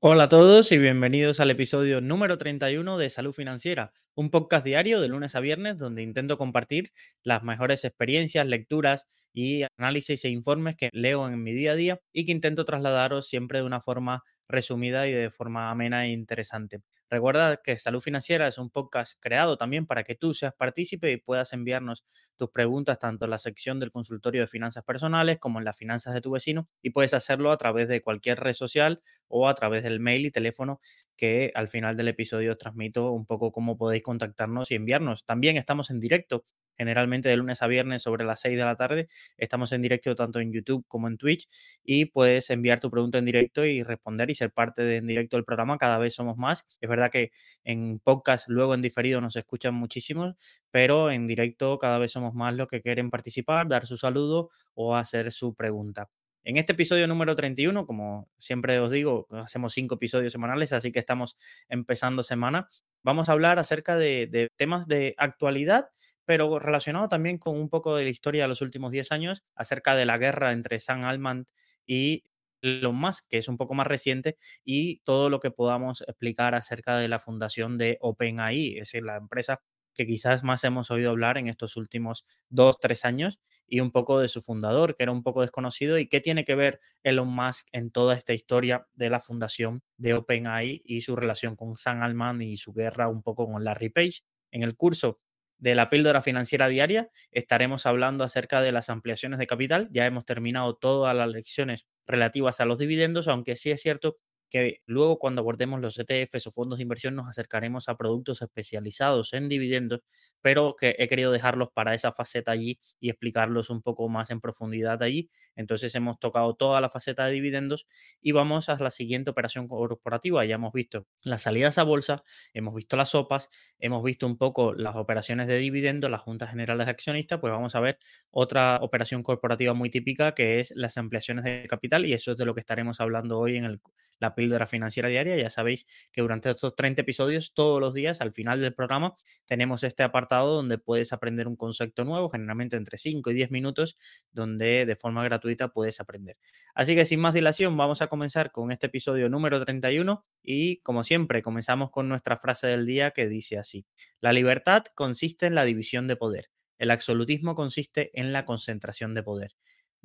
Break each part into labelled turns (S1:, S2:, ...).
S1: Hola a todos y bienvenidos al episodio número 31 de Salud Financiera, un podcast diario de lunes a viernes donde intento compartir las mejores experiencias, lecturas y análisis e informes que leo en mi día a día y que intento trasladaros siempre de una forma resumida y de forma amena e interesante. Recuerda que Salud Financiera es un podcast creado también para que tú seas partícipe y puedas enviarnos tus preguntas tanto en la sección del consultorio de finanzas personales como en las finanzas de tu vecino y puedes hacerlo a través de cualquier red social o a través del mail y teléfono que al final del episodio os transmito un poco cómo podéis contactarnos y enviarnos. También estamos en directo generalmente de lunes a viernes sobre las 6 de la tarde. Estamos en directo tanto en YouTube como en Twitch y puedes enviar tu pregunta en directo y responder y ser parte de en directo del programa. Cada vez somos más. Es verdad que en podcast, luego en diferido, nos escuchan muchísimos, pero en directo cada vez somos más los que quieren participar, dar su saludo o hacer su pregunta. En este episodio número 31, como siempre os digo, hacemos cinco episodios semanales, así que estamos empezando semana. Vamos a hablar acerca de, temas de actualidad pero relacionado también con un poco de la historia de los últimos 10 años acerca de la guerra entre Sam Altman y Elon Musk, que es un poco más reciente, y todo lo que podamos explicar acerca de la fundación de OpenAI, es decir, la empresa que quizás más hemos oído hablar en estos últimos dos, tres años, y un poco de su fundador, que era un poco desconocido, y qué tiene que ver Elon Musk en toda esta historia de la fundación de OpenAI y su relación con Sam Altman y su guerra un poco con Larry Page. En el curso de la píldora financiera diaria estaremos hablando acerca de las ampliaciones de capital. Ya hemos terminado todas las lecciones relativas a los dividendos, aunque sí es cierto que luego cuando abordemos los ETFs o fondos de inversión nos acercaremos a productos especializados en dividendos, pero que he querido dejarlos para esa faceta allí y explicarlos un poco más en profundidad allí. Entonces hemos tocado toda la faceta de dividendos y vamos a la siguiente operación corporativa. Ya hemos visto las salidas a bolsa, hemos visto las sopas, hemos visto un poco las operaciones de dividendos, las juntas generales de accionistas, pues vamos a ver otra operación corporativa muy típica que es las ampliaciones de capital y eso es de lo que estaremos hablando hoy en el, la píldora financiera diaria. Ya sabéis que durante estos 30 episodios, todos los días, al final del programa, tenemos este apartado donde puedes aprender un concepto nuevo, generalmente entre 5 y 10 minutos, donde de forma gratuita puedes aprender. Así que sin más dilación, vamos a comenzar con este episodio número 31 y como siempre, comenzamos con nuestra frase del día que dice así, la libertad consiste en la división de poder. El absolutismo consiste en la concentración de poder.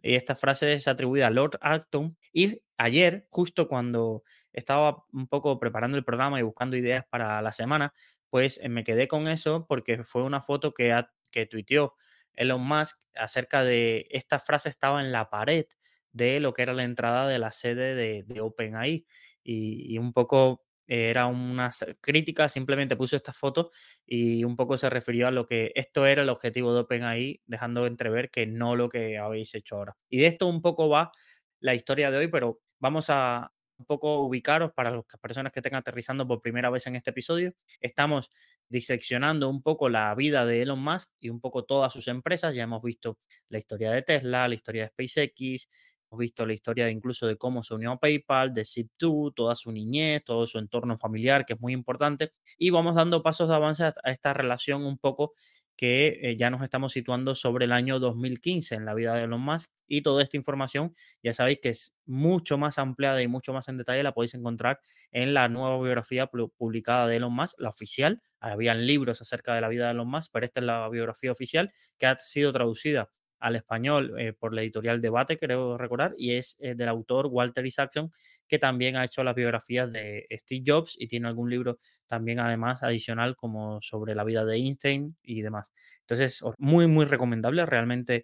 S1: Y esta frase es atribuida a Lord Acton. Y ayer, justo cuando estaba un poco preparando el programa y buscando ideas para la semana, pues eh, me quedé con eso porque fue una foto que, que tuiteó Elon Musk acerca de esta frase estaba en la pared de lo que era la entrada de la sede de, de OpenAI. Y, un poco era una crítica, simplemente puso esta foto y un poco se refirió a lo que esto era el objetivo de OpenAI, dejando entrever que no lo que habéis hecho ahora. Y de esto un poco va la historia de hoy, pero vamos a un poco ubicaros para las personas que estén aterrizando por primera vez en este episodio. Estamos diseccionando un poco la vida de Elon Musk y un poco todas sus empresas. Ya hemos visto la historia de Tesla, la historia de SpaceX, Hemos visto la historia de incluso de cómo se unió a PayPal, de Zip2, toda su niñez, todo su entorno familiar, que es muy importante. Y vamos dando pasos de avance a esta relación un poco que eh, ya nos estamos situando sobre el año 2015 en la vida de Elon Musk. Y toda esta información, ya sabéis que es mucho más ampliada y mucho más en detalle, la podéis encontrar en la nueva biografía publicada de Elon Musk, la oficial. Habían libros acerca de la vida de Elon Musk, pero esta es la biografía oficial que ha sido traducida al español eh, por la editorial Debate, creo recordar, y es eh, del autor Walter Isaacson, que también ha hecho las biografías de Steve Jobs y tiene algún libro también además adicional como sobre la vida de Einstein y demás. Entonces, muy, muy recomendable, realmente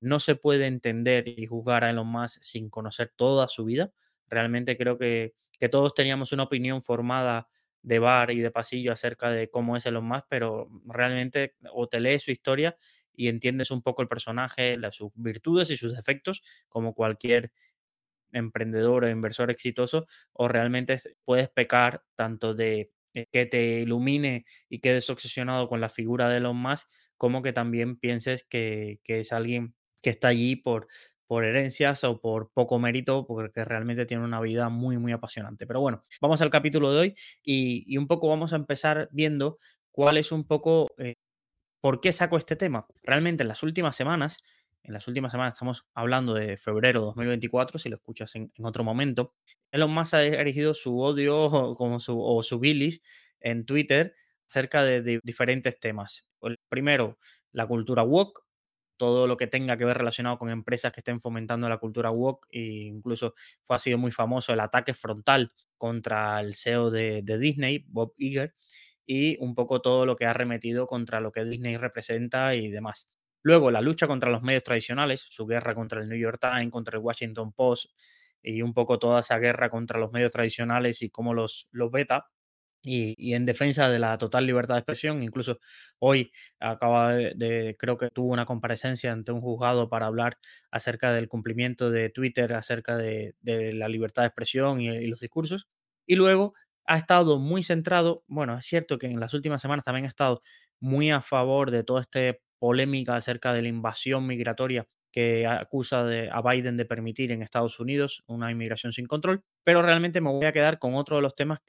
S1: no se puede entender y juzgar a Elon Musk sin conocer toda su vida. Realmente creo que, que todos teníamos una opinión formada de bar y de pasillo acerca de cómo es Elon Musk, pero realmente o te lees su historia y entiendes un poco el personaje, las, sus virtudes y sus defectos, como cualquier emprendedor o inversor exitoso, o realmente puedes pecar tanto de eh, que te ilumine y quedes obsesionado con la figura de Elon Musk, como que también pienses que, es alguien que está allí por, por herencias o por poco mérito, porque realmente tiene una vida muy, muy apasionante. Pero bueno, vamos al capítulo de hoy y, y un poco vamos a empezar viendo cuál es un poco eh, ¿Por qué saco este tema? Realmente en las últimas semanas en las últimas semanas, estamos hablando de febrero de 2024, si lo escuchas en, otro momento, Elon Musk ha erigido su odio como su, o su bilis en Twitter acerca de, diferentes temas. El primero, la cultura woke, todo lo que tenga que ver relacionado con empresas que estén fomentando la cultura woke e incluso fue, ha sido muy famoso el ataque frontal contra el CEO de, de Disney, Bob Iger, y un poco todo lo que ha remetido contra lo que Disney representa y demás. Luego, la lucha contra los medios tradicionales, su guerra contra el New York Times, contra el Washington Post y un poco toda esa guerra contra los medios tradicionales y cómo los, los beta y, en defensa de la total libertad de expresión. Incluso hoy acaba de, creo que tuvo una comparecencia ante un juzgado para hablar acerca del cumplimiento de Twitter, acerca de, la libertad de expresión y, los discursos. Y luego ha estado muy centrado, bueno, es cierto que en las últimas semanas también ha estado muy a favor de toda esta polémica acerca de la invasión migratoria que acusa de, a Biden de permitir en Estados Unidos una inmigración sin control, pero realmente me voy a quedar con otro de los temas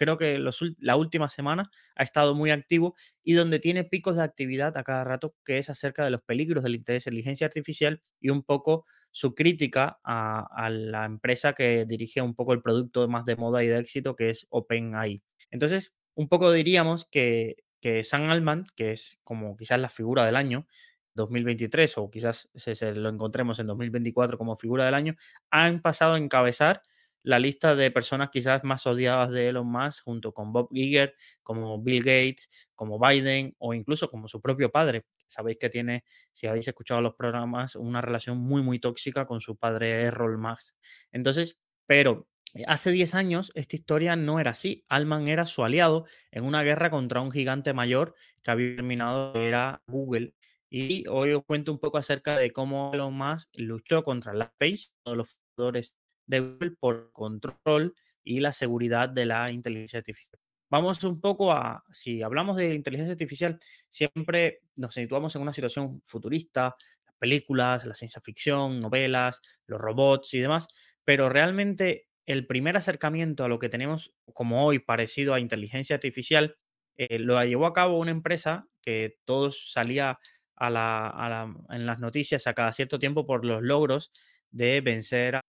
S1: creo que la última semana ha estado muy activo y donde tiene picos de actividad a cada rato, que es acerca de los peligros de la inteligencia artificial y un poco su crítica a, la empresa que dirige un poco el producto más de moda y de éxito, que es OpenAI. Entonces, un poco diríamos que, que Sam Altman, que es como quizás la figura del año, 2023 o quizás se, lo encontremos en 2024 como figura del año, han pasado a encabezar la lista de personas quizás más odiadas de Elon Musk, junto con Bob Iger, como Bill Gates, como Biden o incluso como su propio padre. Sabéis que tiene, si habéis escuchado los programas, una relación muy, muy tóxica con su padre Errol Musk. Entonces, pero eh, hace 10 años esta historia no era así. Alman era su aliado en una guerra contra un gigante mayor que había terminado, era Google. Y hoy os cuento un poco acerca de cómo Elon Musk luchó contra la Page, todos los fundadores de por control y la seguridad de la inteligencia artificial. Vamos un poco a, si hablamos de inteligencia artificial, siempre nos situamos en una situación futurista, las películas, la ciencia ficción, novelas, los robots y demás, pero realmente el primer acercamiento a lo que tenemos como hoy parecido a inteligencia artificial eh, lo llevó a cabo una empresa que todos salía en las noticias a cada cierto tiempo por los logros de vencer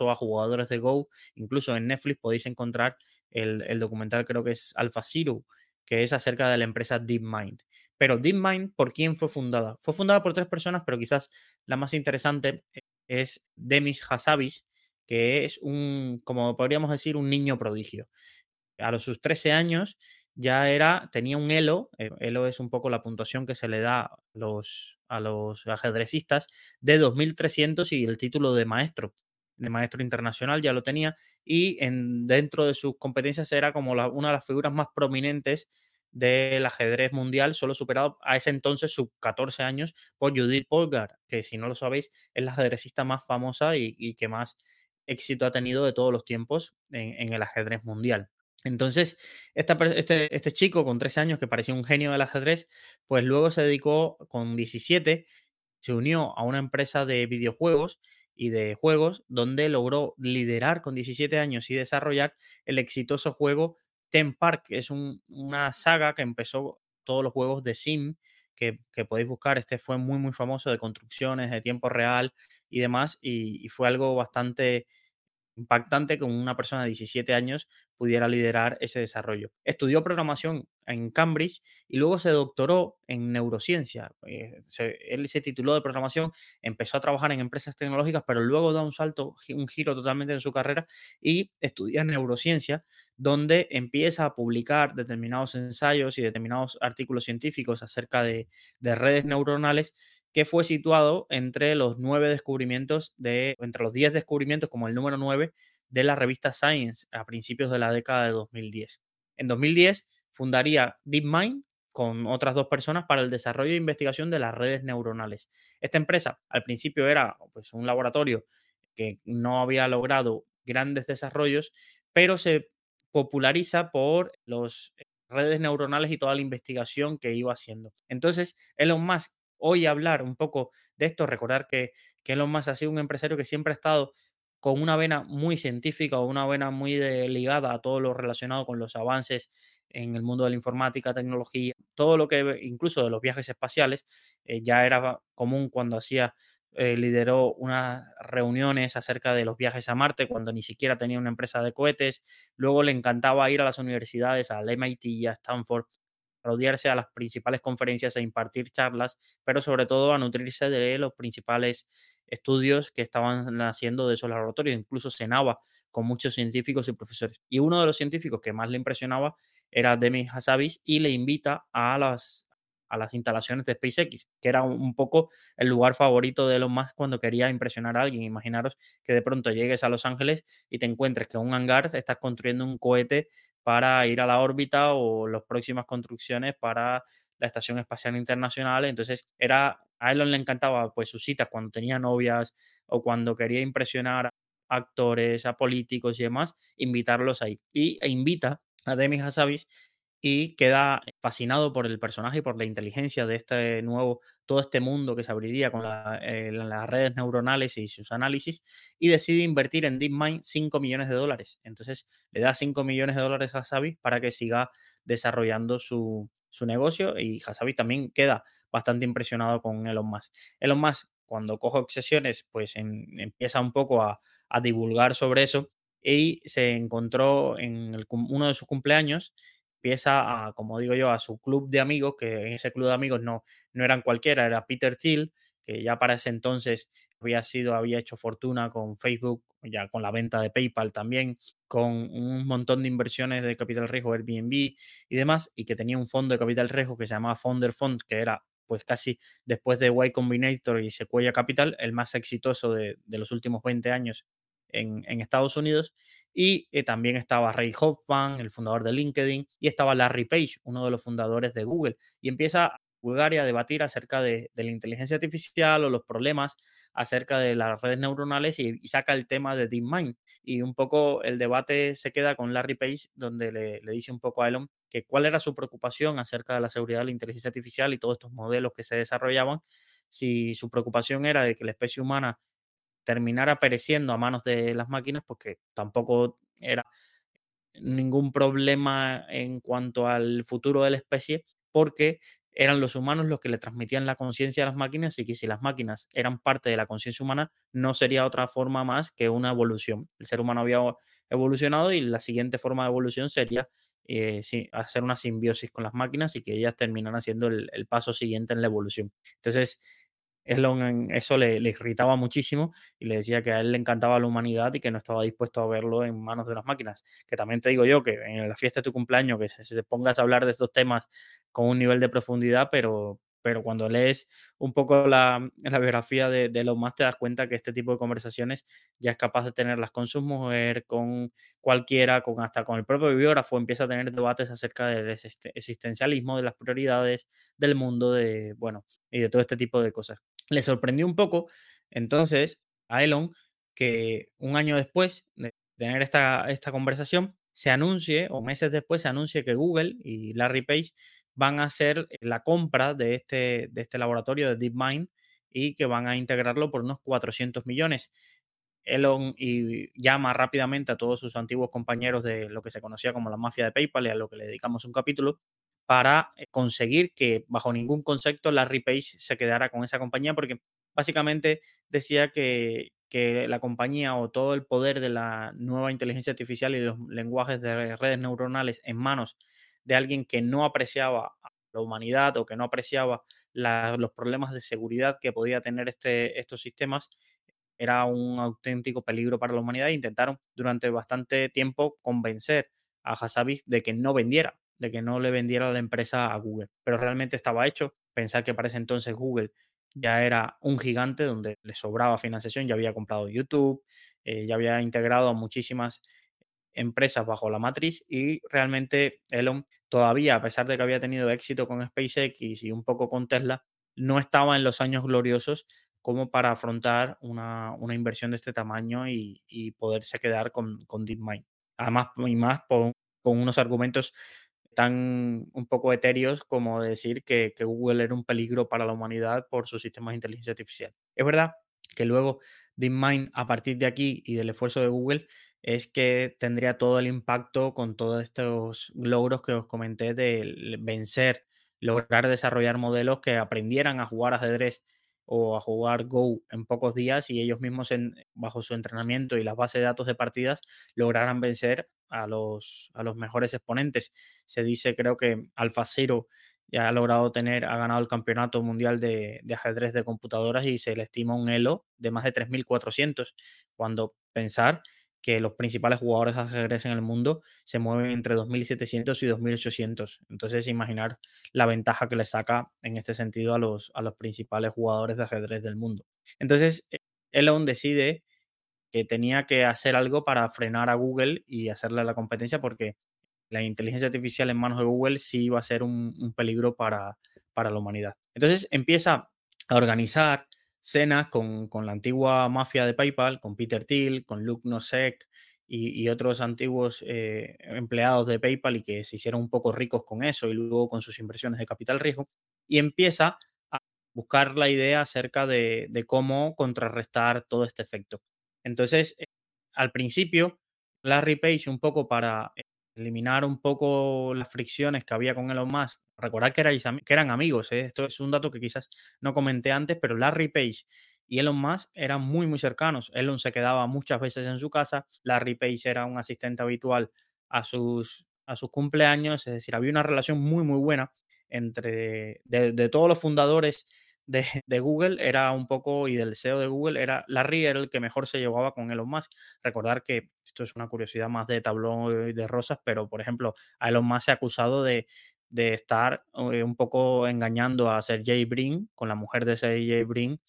S1: o a jugadores de Go. Incluso en Netflix podéis encontrar el, documental, creo que es Alpha Zero, que es acerca de la empresa DeepMind. Pero DeepMind, ¿por quién fue fundada? Fue fundada por tres personas, pero quizás la más interesante es Demis Hassabis, que es un, como podríamos decir, un niño prodigio. A los sus 13 años ya era, tenía un elo, eh, elo es un poco la puntuación que se le da a los ajedrecistas, de 2.300 y el título de maestro, de maestro internacional ya lo tenía, y en, dentro de sus competencias era como una de las figuras más prominentes del ajedrez mundial, solo superado a ese entonces, sus 14 años, por Judith Polgar, que si no lo sabéis, es la ajedrecista más famosa y, que más éxito ha tenido de todos los tiempos en el ajedrez mundial. Entonces, este, este, chico con 13 años, que parecía un genio del ajedrez, pues luego se dedicó con 17, se unió a una empresa de videojuegos y de juegos donde logró liderar con 17 años y desarrollar el exitoso juego Ten Park, que es una saga que empezó todos los juegos de Sim, que, podéis buscar. Este fue muy, muy famoso de construcciones, de tiempo real y demás, y fue algo bastante impactante que una persona de 17 años pudiera liderar ese desarrollo. Estudió programación en Cambridge y luego se doctoró en neurociencia. Eh, él se tituló de programación, empezó a trabajar en empresas tecnológicas, pero luego da un salto, un giro totalmente en su carrera y estudia neurociencia, donde empieza a publicar determinados ensayos y determinados artículos científicos acerca de, de redes neuronales que fue situado entre los nueve descubrimientos de, entre los diez descubrimientos como el número nueve de la revista Science a principios de la década de 2010. En 2010 fundaría DeepMind con otras dos personas para el desarrollo e investigación de las redes neuronales. Esta empresa al principio era pues, un laboratorio que no había logrado grandes desarrollos, pero se populariza por las redes neuronales y toda la investigación que iba haciendo. Entonces, Elon Musk hoy hablar un poco de esto, recordar que, que Elon Musk ha sido un empresario que siempre ha estado con una vena muy científica o una vena muy ligada a todo lo relacionado con los avances en el mundo de la informática, tecnología, todo lo que, incluso de los viajes espaciales, eh, ya era común cuando hacía, eh, lideró unas reuniones acerca de los viajes a Marte, cuando ni siquiera tenía una empresa de cohetes. Luego le encantaba ir a las universidades, al MIT y a Stanford, rodearse a las principales conferencias e impartir charlas, pero sobre todo a nutrirse de los principales estudios que estaban haciendo de esos laboratorios. Incluso cenaba con muchos científicos y profesores. Y uno de los científicos que más le impresionaba era Demis Hassabis y le invita a las, a las instalaciones de SpaceX, que era un poco el lugar favorito de Elon Musk cuando quería impresionar a alguien. Imaginaros que de pronto llegues a Los Ángeles y te encuentres que un hangar estás construyendo un cohete para ir a la órbita o las próximas construcciones para la Estación Espacial Internacional. Entonces, era a Elon le encantaba pues sus citas cuando tenía novias o cuando quería impresionar a actores, a políticos y demás, invitarlos ahí. Y e invita a Demi Hassabis y queda fascinado por el personaje y por la inteligencia de este nuevo, todo este mundo que se abriría con eh, las redes neuronales y sus análisis y decide invertir en DeepMind 5 millones de dólares. Entonces le da 5 millones de dólares a Hasabi para que siga desarrollando su, negocio y Hasabi también queda bastante impresionado con Elon Musk. Elon Musk cuando coge obsesiones pues empieza un poco a, a divulgar sobre eso y se encontró en uno de sus cumpleaños empieza a, como digo yo, a su club de amigos, que en ese club de amigos no, no eran cualquiera, era Peter Thiel, que ya para ese entonces había sido, había hecho fortuna con Facebook, ya con la venta de PayPal también, con un montón de inversiones de capital riesgo, Airbnb y demás, y que tenía un fondo de capital riesgo que se llamaba Founder Fund, que era pues casi después de Y Combinator y Sequoia Capital, el más exitoso de, de los últimos 20 años en, Estados Unidos. Y eh, también estaba Ray Hoffman, el fundador de LinkedIn, y estaba Larry Page, uno de los fundadores de Google. Y empieza a jugar y a debatir acerca de, la inteligencia artificial o los problemas acerca de las redes neuronales y, saca el tema de DeepMind. Y un poco el debate se queda con Larry Page, donde le, le dice un poco a Elon que cuál era su preocupación acerca de la seguridad de la inteligencia artificial y todos estos modelos que se desarrollaban, si su preocupación era de que la especie humana terminara pereciendo a manos de las máquinas, porque tampoco era ningún problema en cuanto al futuro de la especie, porque eran los humanos los que le transmitían la conciencia a las máquinas y que si las máquinas eran parte de la conciencia humana, no sería otra forma más que una evolución. El ser humano había evolucionado y la siguiente forma de evolución sería eh, hacer una simbiosis con las máquinas y que ellas terminaran siendo el, el paso siguiente en la evolución. Entonces, Elon eso le, irritaba muchísimo y le decía que a él le encantaba la humanidad y que no estaba dispuesto a verlo en manos de unas máquinas. Que también te digo yo que en la fiesta de tu cumpleaños que se, se pongas a hablar de estos temas con un nivel de profundidad, pero, pero cuando lees un poco la, biografía de, de Elon Musk te das cuenta que este tipo de conversaciones ya es capaz de tenerlas con su mujer, con cualquiera, con hasta con el propio biógrafo, empieza a tener debates acerca del existencialismo, de las prioridades del mundo, de, bueno, y de todo este tipo de cosas le sorprendió un poco entonces a Elon que un año después de tener esta, esta conversación, se anuncie, o meses después se anuncie que Google y Larry Page van a hacer la compra de este, de este laboratorio de DeepMind y que van a integrarlo por unos 400 millones. Elon y llama rápidamente a todos sus antiguos compañeros de lo que se conocía como la mafia de PayPal y a lo que le dedicamos un capítulo para eh, conseguir que bajo ningún concepto Larry Page se quedara con esa compañía, porque básicamente decía que, la compañía o todo el poder de la nueva inteligencia artificial y los lenguajes de redes neuronales en manos de alguien que no apreciaba a la humanidad o que no apreciaba los problemas de seguridad que podía tener este, estos sistemas, era un auténtico peligro para la humanidad e intentaron durante bastante tiempo convencer a Hassabis de que no vendiera de que no le vendiera la empresa a Google, pero realmente estaba hecho. Pensar que para ese entonces Google ya era un gigante donde le sobraba financiación, ya había comprado YouTube, eh, ya había integrado a muchísimas empresas bajo la matriz y realmente Elon todavía, a pesar de que había tenido éxito con SpaceX y un poco con Tesla, no estaba en los años gloriosos como para afrontar una, inversión de este tamaño y, poderse quedar con DeepMind. Además, y más con unos argumentos tan un poco etéreos como decir que, Google era un peligro para la humanidad por sus sistemas de inteligencia artificial. Es verdad que luego DeepMind, a partir de aquí y del esfuerzo de Google, es que tendría todo el impacto con todos estos logros que os comenté de vencer, lograr desarrollar modelos que aprendieran a jugar ajedrez o a jugar Go en pocos días y ellos mismos bajo su entrenamiento y las bases de datos de partidas lograran vencer a los, a los mejores exponentes. Se dice, creo que AlphaZero ya ha logrado tener, ha ganado el campeonato mundial de, de ajedrez de computadoras y se le estima un elo de más de 3.400, cuando pensar que los principales jugadores de ajedrez en el mundo se mueven entre 2.700 y 2.800. Entonces, imaginar la ventaja que le saca en este sentido a los, a los principales jugadores de ajedrez del mundo. Entonces, e, Elon decide que tenía que hacer algo para frenar a Google y hacerle la competencia porque la inteligencia artificial en manos de Google sí iba a ser un, peligro para, para la humanidad. Entonces empieza a organizar cenas con, la antigua mafia de PayPal, con Peter Thiel, con Luke Nosek y, otros antiguos eh, empleados de PayPal y que se hicieron un poco ricos con eso y luego con sus inversiones de capital riesgo, y empieza a buscar la idea acerca de, cómo contrarrestar todo este efecto. Entonces, eh, al principio, Larry Page, un poco para eliminar un poco las fricciones que había con Elon Musk. Recordar que, que eran amigos, ¿eh? esto es un dato que quizás no comenté antes, pero Larry Page y Elon Musk eran muy, muy cercanos. Elon se quedaba muchas veces en su casa, Larry Page era un asistente habitual a sus, a sus cumpleaños, es decir, había una relación muy, muy buena entre de todos los fundadores de, Google era un poco, y del CEO de Google, era Larry era el que mejor se llevaba con Elon Musk. Recordar que esto es una curiosidad más de tablón de rosas, pero por ejemplo, a Elon Musk se ha acusado de, estar eh, un poco engañando a Sergey Brin con la mujer de Sergey Brin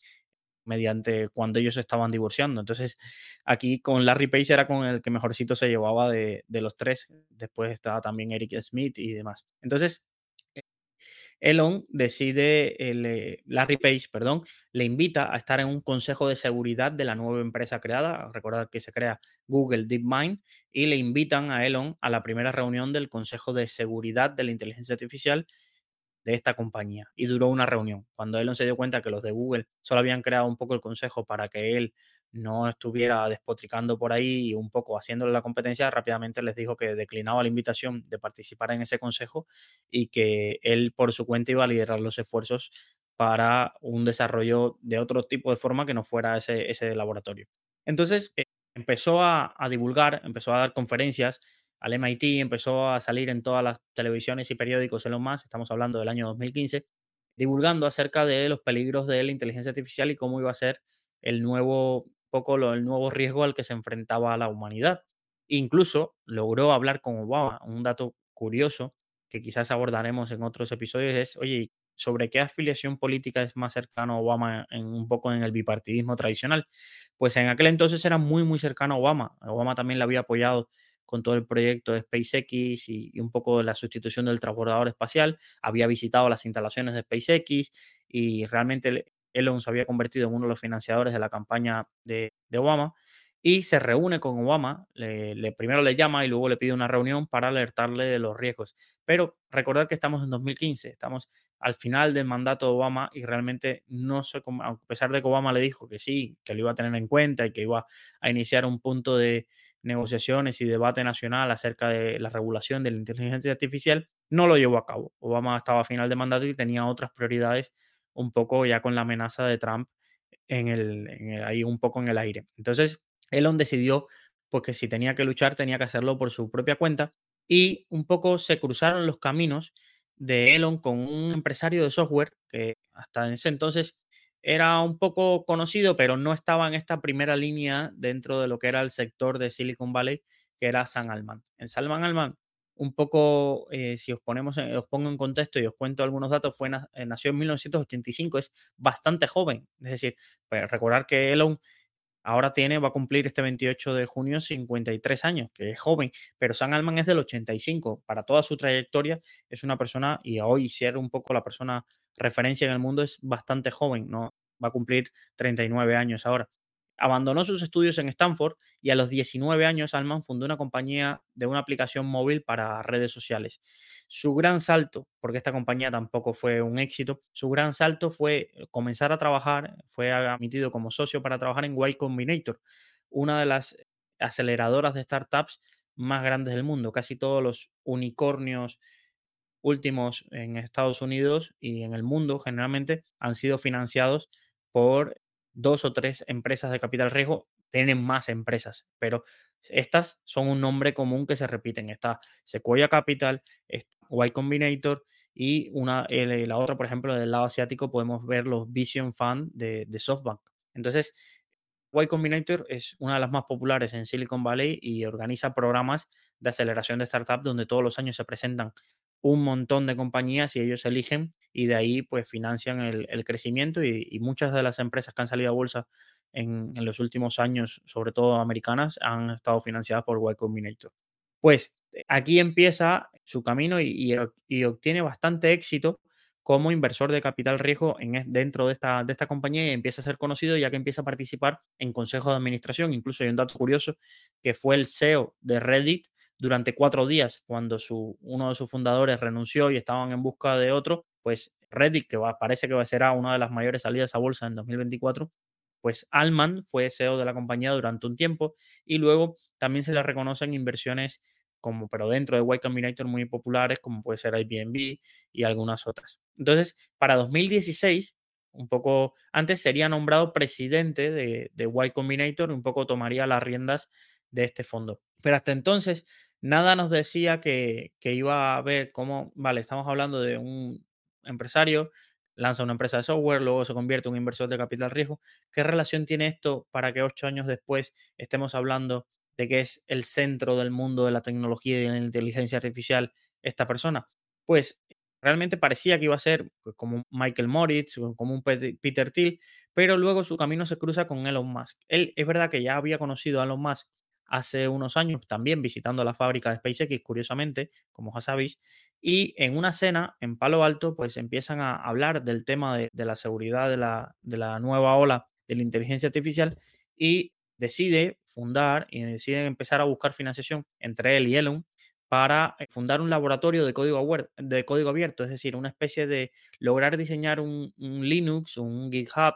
S1: mediante cuando ellos estaban divorciando. Entonces, aquí con Larry Page era con el que mejorcito se llevaba de, de los tres. Después estaba también Eric Smith y demás. Entonces, Elon decide, eh, Larry Page, perdón, le invita a estar en un consejo de seguridad de la nueva empresa creada. Recordad que se crea Google DeepMind y le invitan a Elon a la primera reunión del Consejo de Seguridad de la Inteligencia Artificial de esta compañía. Y duró una reunión. Cuando Elon se dio cuenta que los de Google solo habían creado un poco el consejo para que él no estuviera despotricando por ahí y un poco haciéndole la competencia, rápidamente les dijo que declinaba la invitación de participar en ese consejo y que él por su cuenta iba a liderar los esfuerzos para un desarrollo de otro tipo de forma que no fuera ese, ese laboratorio. Entonces eh, empezó a, a divulgar, empezó a dar conferencias al MIT, empezó a salir en todas las televisiones y periódicos en lo más, estamos hablando del año 2015, divulgando acerca de los peligros de la inteligencia artificial y cómo iba a ser el nuevo poco el nuevo riesgo al que se enfrentaba la humanidad. Incluso logró hablar con Obama. Un dato curioso que quizás abordaremos en otros episodios es, oye, ¿sobre qué afiliación política es más cercano a Obama en un poco en el bipartidismo tradicional? Pues en aquel entonces era muy, muy cercano a Obama. Obama también le había apoyado con todo el proyecto de SpaceX y, y un poco la sustitución del transbordador espacial. Había visitado las instalaciones de SpaceX y realmente Elon se había convertido en uno de los financiadores de la campaña de, Obama y se reúne con Obama, le, primero le llama y luego le pide una reunión para alertarle de los riesgos. Pero recordar que estamos en 2015, estamos al final del mandato de Obama y realmente no sé a pesar de que Obama le dijo que sí, que lo iba a tener en cuenta y que iba a iniciar un punto de negociaciones y debate nacional acerca de la regulación de la inteligencia artificial, no lo llevó a cabo. Obama estaba a final de mandato y tenía otras prioridades un poco ya con la amenaza de Trump en el, ahí un poco en el aire. Entonces, Elon decidió porque si tenía que luchar tenía que hacerlo por su propia cuenta y un poco se cruzaron los caminos de Elon con un empresario de software que hasta ese entonces era un poco conocido, pero no estaba en esta primera línea dentro de lo que era el sector de Silicon Valley, que era San Alman. En Salman Alman un poco, eh, si os, ponemos os pongo en contexto y os cuento algunos datos, fue, eh, nació en 1985, es bastante joven. Es decir, pues recordar que Elon ahora tiene, va a cumplir este 28 de junio 53 años, que es joven, pero San Alman es del 85. Para toda su trayectoria es una persona, y hoy ser un poco la persona referencia en el mundo, es bastante joven, ¿no? Va a cumplir 39 años ahora. Abandonó sus estudios en Stanford y a los 19 años Alman fundó una compañía de una aplicación móvil para redes sociales. Su gran salto, porque esta compañía tampoco fue un éxito, su gran salto fue comenzar a trabajar, fue admitido como socio para trabajar en Y Combinator, una de las aceleradoras de startups más grandes del mundo. Casi todos los unicornios últimos en Estados Unidos y en el mundo generalmente han sido financiados por dos o tres empresas de capital riesgo. Tienen más empresas, pero estas son un nombre común que se repiten. Está Sequoia Capital, Y Combinator y una, la otra, por ejemplo, del lado asiático podemos ver los Vision Fund de, de SoftBank. Entonces, Y Combinator es una de las más populares en Silicon Valley y organiza programas de aceleración de startups donde todos los años se presentan un montón de compañías y ellos eligen y de ahí pues financian el, crecimiento y, muchas de las empresas que han salido a bolsa en, los últimos años, sobre todo americanas, han estado financiadas por Y Combinator. Pues eh, aquí empieza su camino y, obtiene bastante éxito como inversor de capital riesgo en, dentro de esta, de esta compañía y empieza a ser conocido ya que empieza a participar en consejos de administración. Incluso hay un dato curioso que fue el CEO de Reddit durante cuatro días cuando su, uno de sus fundadores renunció y estaban en busca de otro, pues Reddit, que parece que será una de las mayores salidas a bolsa en 2024, pues Alman fue CEO de la compañía durante un tiempo y luego también se le reconocen inversiones como, pero dentro de Y Combinator muy populares, como puede ser Airbnb y algunas otras. Entonces, para 2016, un poco antes sería nombrado presidente de, de Y Combinator, un poco tomaría las riendas de este fondo. Pero hasta entonces nada nos decía que, iba a ver cómo, vale, estamos hablando de un empresario, lanza una empresa de software, luego se convierte en un inversor de capital riesgo. ¿Qué relación tiene esto para que ocho años después estemos hablando de que es el centro del mundo de la tecnología y de la inteligencia artificial esta persona? Pues realmente parecía que iba a ser pues, como Michael Moritz, como un Peter Thiel, pero luego su camino se cruza con Elon Musk. Él es verdad que ya había conocido a Elon Musk hace unos años, también visitando la fábrica de SpaceX, curiosamente, como ya sabéis, y en una cena en Palo Alto, pues empiezan a hablar del tema de, la seguridad de la, de la nueva ola de la inteligencia artificial y decide fundar y deciden empezar a buscar financiación entre él y Elon para eh, fundar un laboratorio de código, de código abierto, es decir, una especie de lograr diseñar un, Linux, un GitHub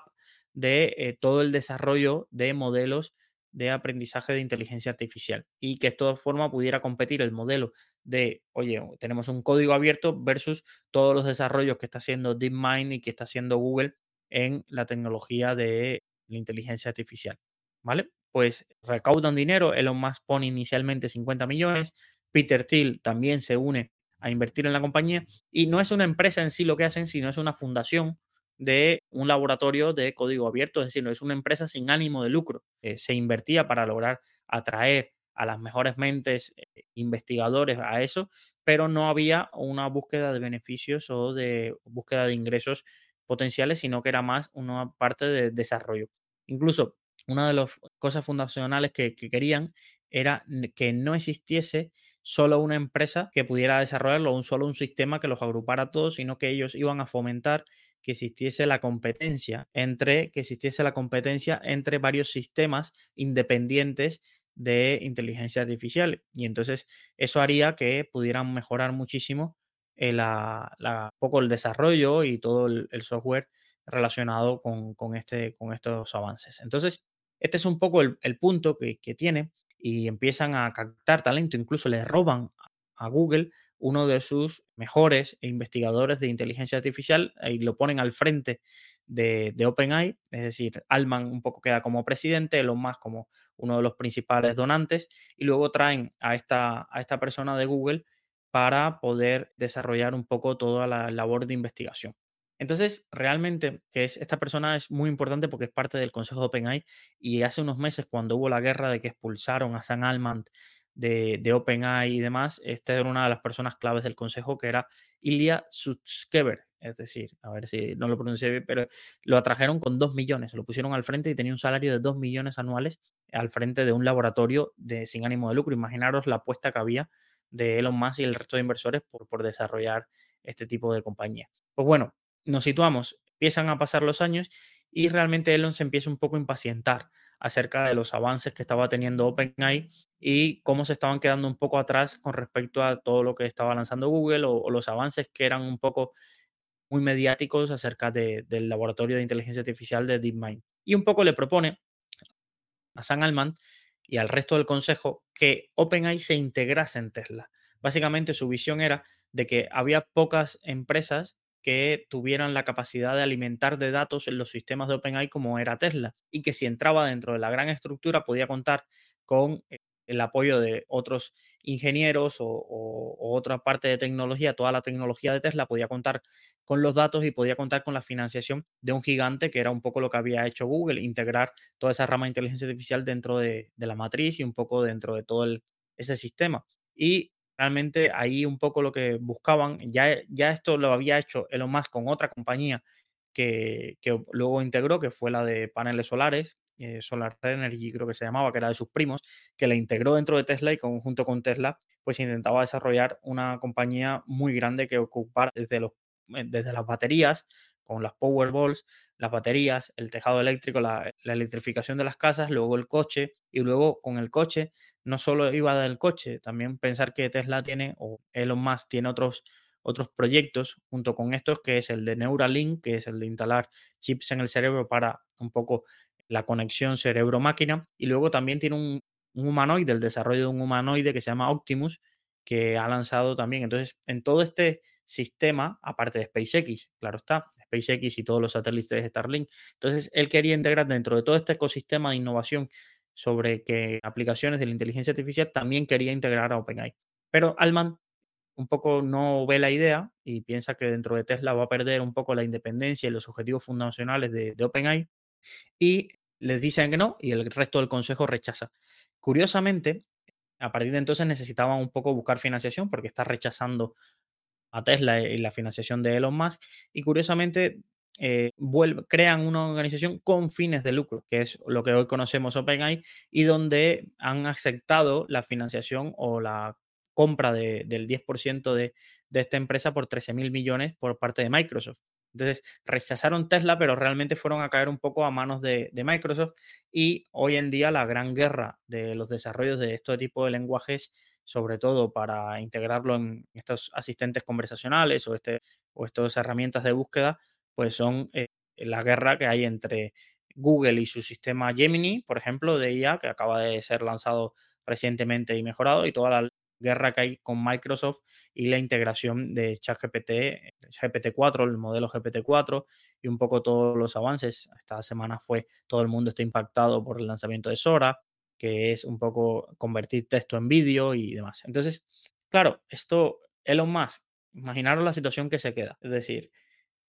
S1: de eh, todo el desarrollo de modelos de aprendizaje de inteligencia artificial y que de todas forma pudiera competir el modelo de, oye, tenemos un código abierto versus todos los desarrollos que está haciendo DeepMind y que está haciendo Google en la tecnología de la inteligencia artificial. ¿Vale? Pues recaudan dinero, Elon Musk pone inicialmente 50 millones, Peter Thiel también se une a invertir en la compañía y no es una empresa en sí lo que hacen, sino es una fundación de un laboratorio de código abierto, es decir, no es una empresa sin ánimo de lucro. Eh, se invertía para lograr atraer a las mejores mentes eh, investigadores a eso, pero no había una búsqueda de beneficios o de búsqueda de ingresos potenciales, sino que era más una parte de desarrollo. Incluso una de las cosas fundacionales que, que querían era que no existiese solo una empresa que pudiera desarrollarlo, un solo un sistema que los agrupara todos, sino que ellos iban a fomentar que existiese la competencia entre que existiese la competencia entre varios sistemas independientes de inteligencia artificial y entonces eso haría que pudieran mejorar muchísimo el, la, poco el desarrollo y todo el, software relacionado con, este, con estos avances. Entonces, este es un poco el, punto que, tiene y empiezan a captar talento, incluso le roban a Google uno de sus mejores investigadores de inteligencia artificial y lo ponen al frente de, OpenAI, es decir, Alman un poco queda como presidente, Elon Musk como uno de los principales donantes y luego traen a esta, a esta persona de Google para poder desarrollar un poco toda la labor de investigación. Entonces, realmente, que es, esta persona es muy importante porque es parte del consejo de OpenAI y hace unos meses cuando hubo la guerra de que expulsaron a Sam Alman de, OpenAI y demás, esta era una de las personas claves del consejo que era Ilya Sutskever, es decir, a ver si no lo pronuncié bien, pero lo atrajeron con 2 millones, lo pusieron al frente y tenía un salario de 2 millones anuales al frente de un laboratorio de, sin ánimo de lucro. Imaginaros la apuesta que había de Elon Musk y el resto de inversores por, por desarrollar este tipo de compañía. Pues bueno, nos situamos, empiezan a pasar los años y realmente Elon se empieza un poco a impacientar acerca de los avances que estaba teniendo OpenAI y cómo se estaban quedando un poco atrás con respecto a todo lo que estaba lanzando Google o, los avances que eran un poco muy mediáticos acerca del laboratorio de inteligencia artificial de DeepMind. Y un poco le propone a Sam Altman y al resto del consejo que OpenAI se integrase en Tesla. Básicamente su visión era de que había pocas empresas que tuvieran la capacidad de alimentar de datos en los sistemas de OpenAI como era Tesla y que si entraba dentro de la gran estructura podía contar con eh, el apoyo de otros ingenieros o, otra parte de tecnología, toda la tecnología de Tesla podía contar con los datos y podía contar con la financiación de un gigante que era un poco lo que había hecho Google, integrar toda esa rama de inteligencia artificial dentro de, la matriz y un poco dentro de todo ese sistema. Y realmente ahí un poco lo que buscaban, ya, ya esto lo había hecho Elon Musk con otra compañía que, que luego integró, que fue la de paneles solares, eh, Solar Energy creo que se llamaba, que era de sus primos, que la integró dentro de Tesla y junto con Tesla pues intentaba desarrollar una compañía muy grande que ocupara desde, los, eh, desde las baterías, con las Powerballs, las baterías, el tejado eléctrico, la, electrificación de las casas, luego el coche y luego con el coche no solo iba del coche, también pensar que Tesla tiene o Elon Musk tiene otros otros proyectos junto con estos, que es el de Neuralink, que es el de instalar chips en el cerebro para un poco la conexión cerebro-máquina. Y luego también tiene un, humanoide, el desarrollo de un humanoide que se llama Optimus, que ha lanzado también. Entonces, en todo este sistema, aparte de SpaceX, claro está, SpaceX y todos los satélites de Starlink. Entonces, él quería integrar dentro de todo este ecosistema de innovación sobre que aplicaciones de la inteligencia artificial también quería integrar a OpenAI. Pero Alman un poco no ve la idea y piensa que dentro de Tesla va a perder un poco la independencia y los objetivos fundacionales de, de OpenAI y les dicen que no y el resto del consejo rechaza. Curiosamente, a partir de entonces necesitaban un poco buscar financiación porque está rechazando a Tesla y la financiación de Elon Musk y curiosamente eh, crean una organización con fines de lucro, que es lo que hoy conocemos OpenAI, y donde han aceptado la financiación o la compra del 10% de, de, esta empresa por 13 mil millones por parte de Microsoft. Entonces, rechazaron Tesla, pero realmente fueron a caer un poco a manos de, Microsoft y hoy en día la gran guerra de los desarrollos de este tipo de lenguajes, sobre todo para integrarlo en estos asistentes conversacionales o, este, o estas herramientas de búsqueda, pues son eh, la guerra que hay entre Google y su sistema Gemini, por ejemplo, de IA, que acaba de ser lanzado recientemente y mejorado, y toda la guerra que hay con Microsoft y la integración de ChatGPT, GPT-4, el modelo GPT-4 y un poco todos los avances. Esta semana fue, todo el mundo está impactado por el lanzamiento de Sora, que es un poco convertir texto en vídeo y demás. Entonces, claro, esto, Elon Musk, imaginaros la situación que se queda. Es decir,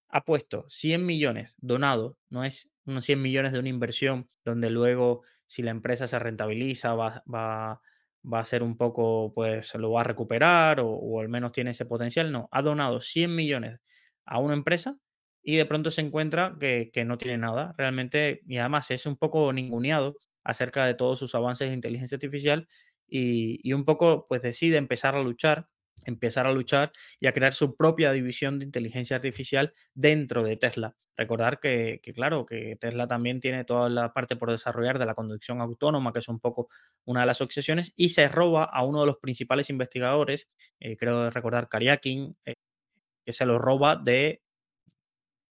S1: ha puesto 100 millones donados, no es unos 100 millones de una inversión donde luego si la empresa se rentabiliza va, va va a ser un poco, pues lo va a recuperar o, al menos tiene ese potencial. No, ha donado 100 millones a una empresa y de pronto se encuentra que, no tiene nada realmente y además es un poco ninguneado acerca de todos sus avances de inteligencia artificial y, y un poco pues decide empezar a luchar empezar a luchar y a crear su propia división de inteligencia artificial dentro de Tesla. Recordar que, claro, que Tesla también tiene toda la parte por desarrollar de la conducción autónoma, que es un poco una de las obsesiones, y se roba a uno de los principales investigadores, eh, creo recordar Kariakin, eh, que se lo roba de,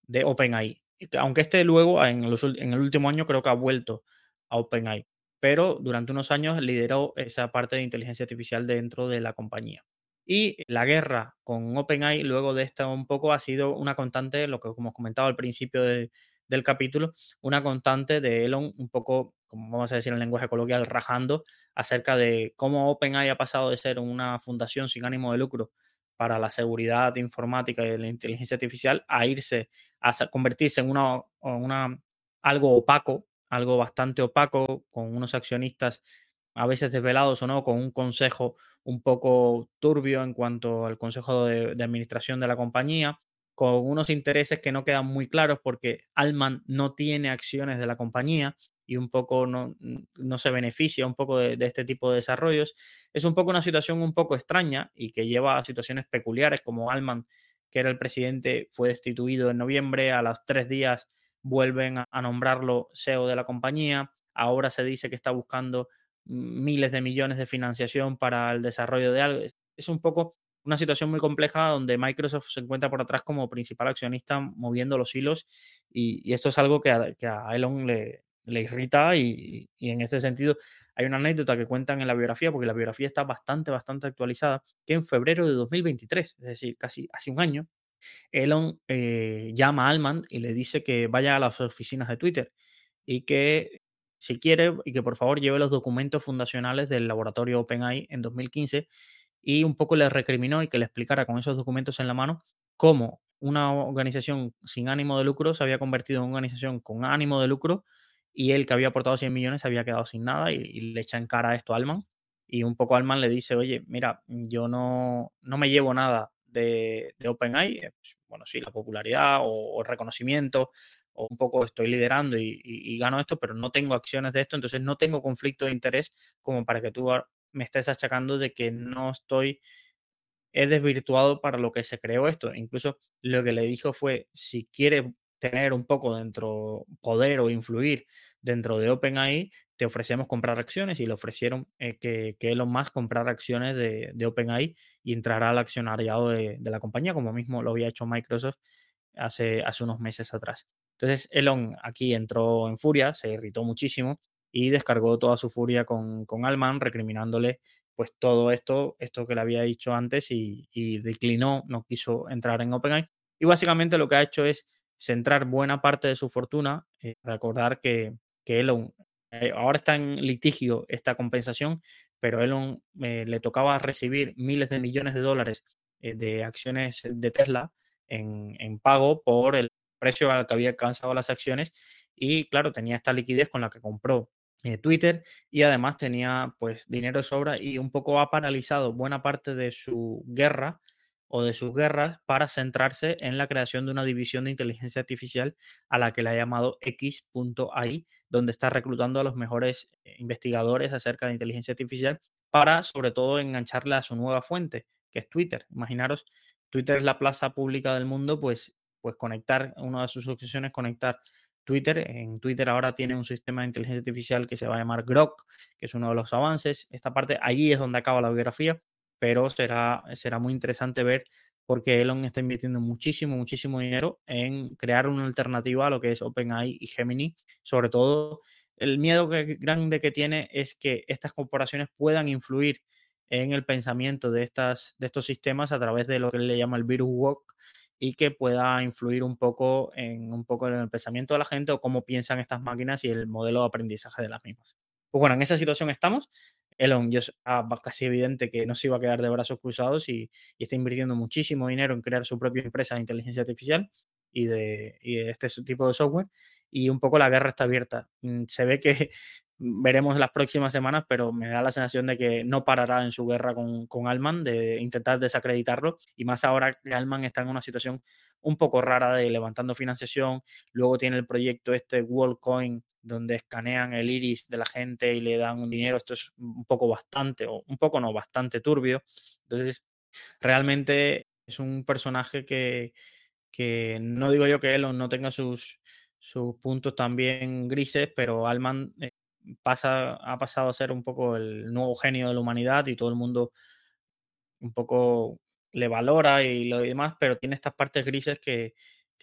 S1: de OpenAI. Aunque este luego, en, en el último año, creo que ha vuelto a OpenAI, pero durante unos años lideró esa parte de inteligencia artificial dentro de la compañía. Y la guerra con OpenAI luego de esta un poco ha sido una constante, lo que como comentaba al principio del capítulo, una constante de Elon un poco, como vamos a decir en lenguaje coloquial, rajando acerca de cómo OpenAI ha pasado de ser una fundación sin ánimo de lucro para la seguridad informática y la inteligencia artificial a irse a convertirse en una, una algo opaco, algo bastante opaco, con unos accionistas a veces desvelados o no, con un consejo un poco turbio en cuanto al consejo de, administración de la compañía, con unos intereses que no quedan muy claros porque Alman no tiene acciones de la compañía y un poco no, no se beneficia un poco de, de, este tipo de desarrollos. Es un poco una situación un poco extraña y que lleva a situaciones peculiares como Alman, que era el presidente, fue destituido en noviembre, a los tres días vuelven a nombrarlo CEO de la compañía, ahora se dice que está buscando miles de millones de financiación para el desarrollo de algo. Es un poco una situación muy compleja donde Microsoft se encuentra por atrás como principal accionista moviendo los hilos y, esto es algo que a, Elon le, irrita y, en ese sentido hay una anécdota que cuentan en la biografía, porque la biografía está bastante, bastante actualizada, que en febrero de 2023, es decir, casi hace un año, Elon eh, llama a Altman y le dice que vaya a las oficinas de Twitter y que si quiere y que por favor lleve los documentos fundacionales del laboratorio OpenAI en 2015 y un poco le recriminó y que le explicara con esos documentos en la mano cómo una organización sin ánimo de lucro se había convertido en una organización con ánimo de lucro y él que había aportado 100 millones se había quedado sin nada y, le echa en cara esto a Alman y un poco Alman le dice, oye, mira, yo no, no me llevo nada de, de OpenAI, eh, pues, bueno, sí, la popularidad o, o, reconocimiento, o un poco estoy liderando y, gano esto, pero no tengo acciones de esto, entonces no tengo conflicto de interés como para que tú me estés achacando de que no estoy he desvirtuado para lo que se creó esto. Incluso lo que le dijo fue, si quiere tener un poco dentro, poder o influir dentro de OpenAI, te ofrecemos comprar acciones y le ofrecieron eh, que, que, Elon Musk acciones de, OpenAI y entrará al accionariado de, la compañía, como mismo lo había hecho Microsoft hace unos meses atrás. Entonces Elon aquí entró en furia, se irritó muchísimo y descargó toda su furia con, con Alman, recriminándole pues todo esto, esto que le había dicho antes y, y declinó, no quiso entrar en OpenAI. Y básicamente lo que ha hecho es centrar buena parte de su fortuna, eh, recordar que, que Elon eh, ahora está en litigio esta compensación, pero Elon eh, le tocaba recibir miles de millones de dólares eh, de acciones de Tesla en, en, pago por el precio al que había alcanzado las acciones y claro, tenía esta liquidez con la que compró eh, Twitter y además tenía pues dinero sobra y un poco ha paralizado buena parte de su guerra o de sus guerras para centrarse en la creación de una división de inteligencia artificial a la que le ha llamado X.ai, donde está reclutando a los mejores eh, investigadores acerca de inteligencia artificial para sobre todo engancharle a su nueva fuente, que es Twitter. Imaginaros, Twitter es la plaza pública del mundo, pues, pues conectar, una de sus opciones conectar Twitter. En Twitter ahora tiene un sistema de inteligencia artificial que se va a llamar Grok, que es uno de los avances. Esta parte, allí es donde acaba la biografía, pero será, será muy interesante ver porque Elon está invirtiendo muchísimo, muchísimo dinero en crear una alternativa a lo que es OpenAI y Gemini. Sobre todo, el miedo grande que tiene es que estas corporaciones puedan influir en el pensamiento de, estas, de estos sistemas a través de lo que él le llama el virus walk y que pueda influir un poco en un poco en el pensamiento de la gente o cómo piensan estas máquinas y el modelo de aprendizaje de las mismas. Pues bueno, en esa situación estamos. Elon ya es casi evidente que no se iba a quedar de brazos cruzados y, y, está invirtiendo muchísimo dinero en crear su propia empresa de inteligencia artificial y de, y de este tipo de software. Y un poco la guerra está abierta. Mm, se ve que veremos las próximas semanas, pero me da la sensación de que no parará en su guerra con, con Alman, de intentar desacreditarlo, y más ahora que Alman está en una situación un poco rara de levantando financiación, luego tiene el proyecto este WorldCoin, donde escanean el iris de la gente y le dan dinero, esto es un poco bastante, o un poco no, bastante turbio, entonces realmente es un personaje que, que no digo yo que Elon no tenga sus, sus puntos también grises, pero Alman eh, pasa, ha pasado a ser un poco el nuevo genio de la humanidad y todo el mundo un poco le valora y lo demás, pero tiene estas partes grises que,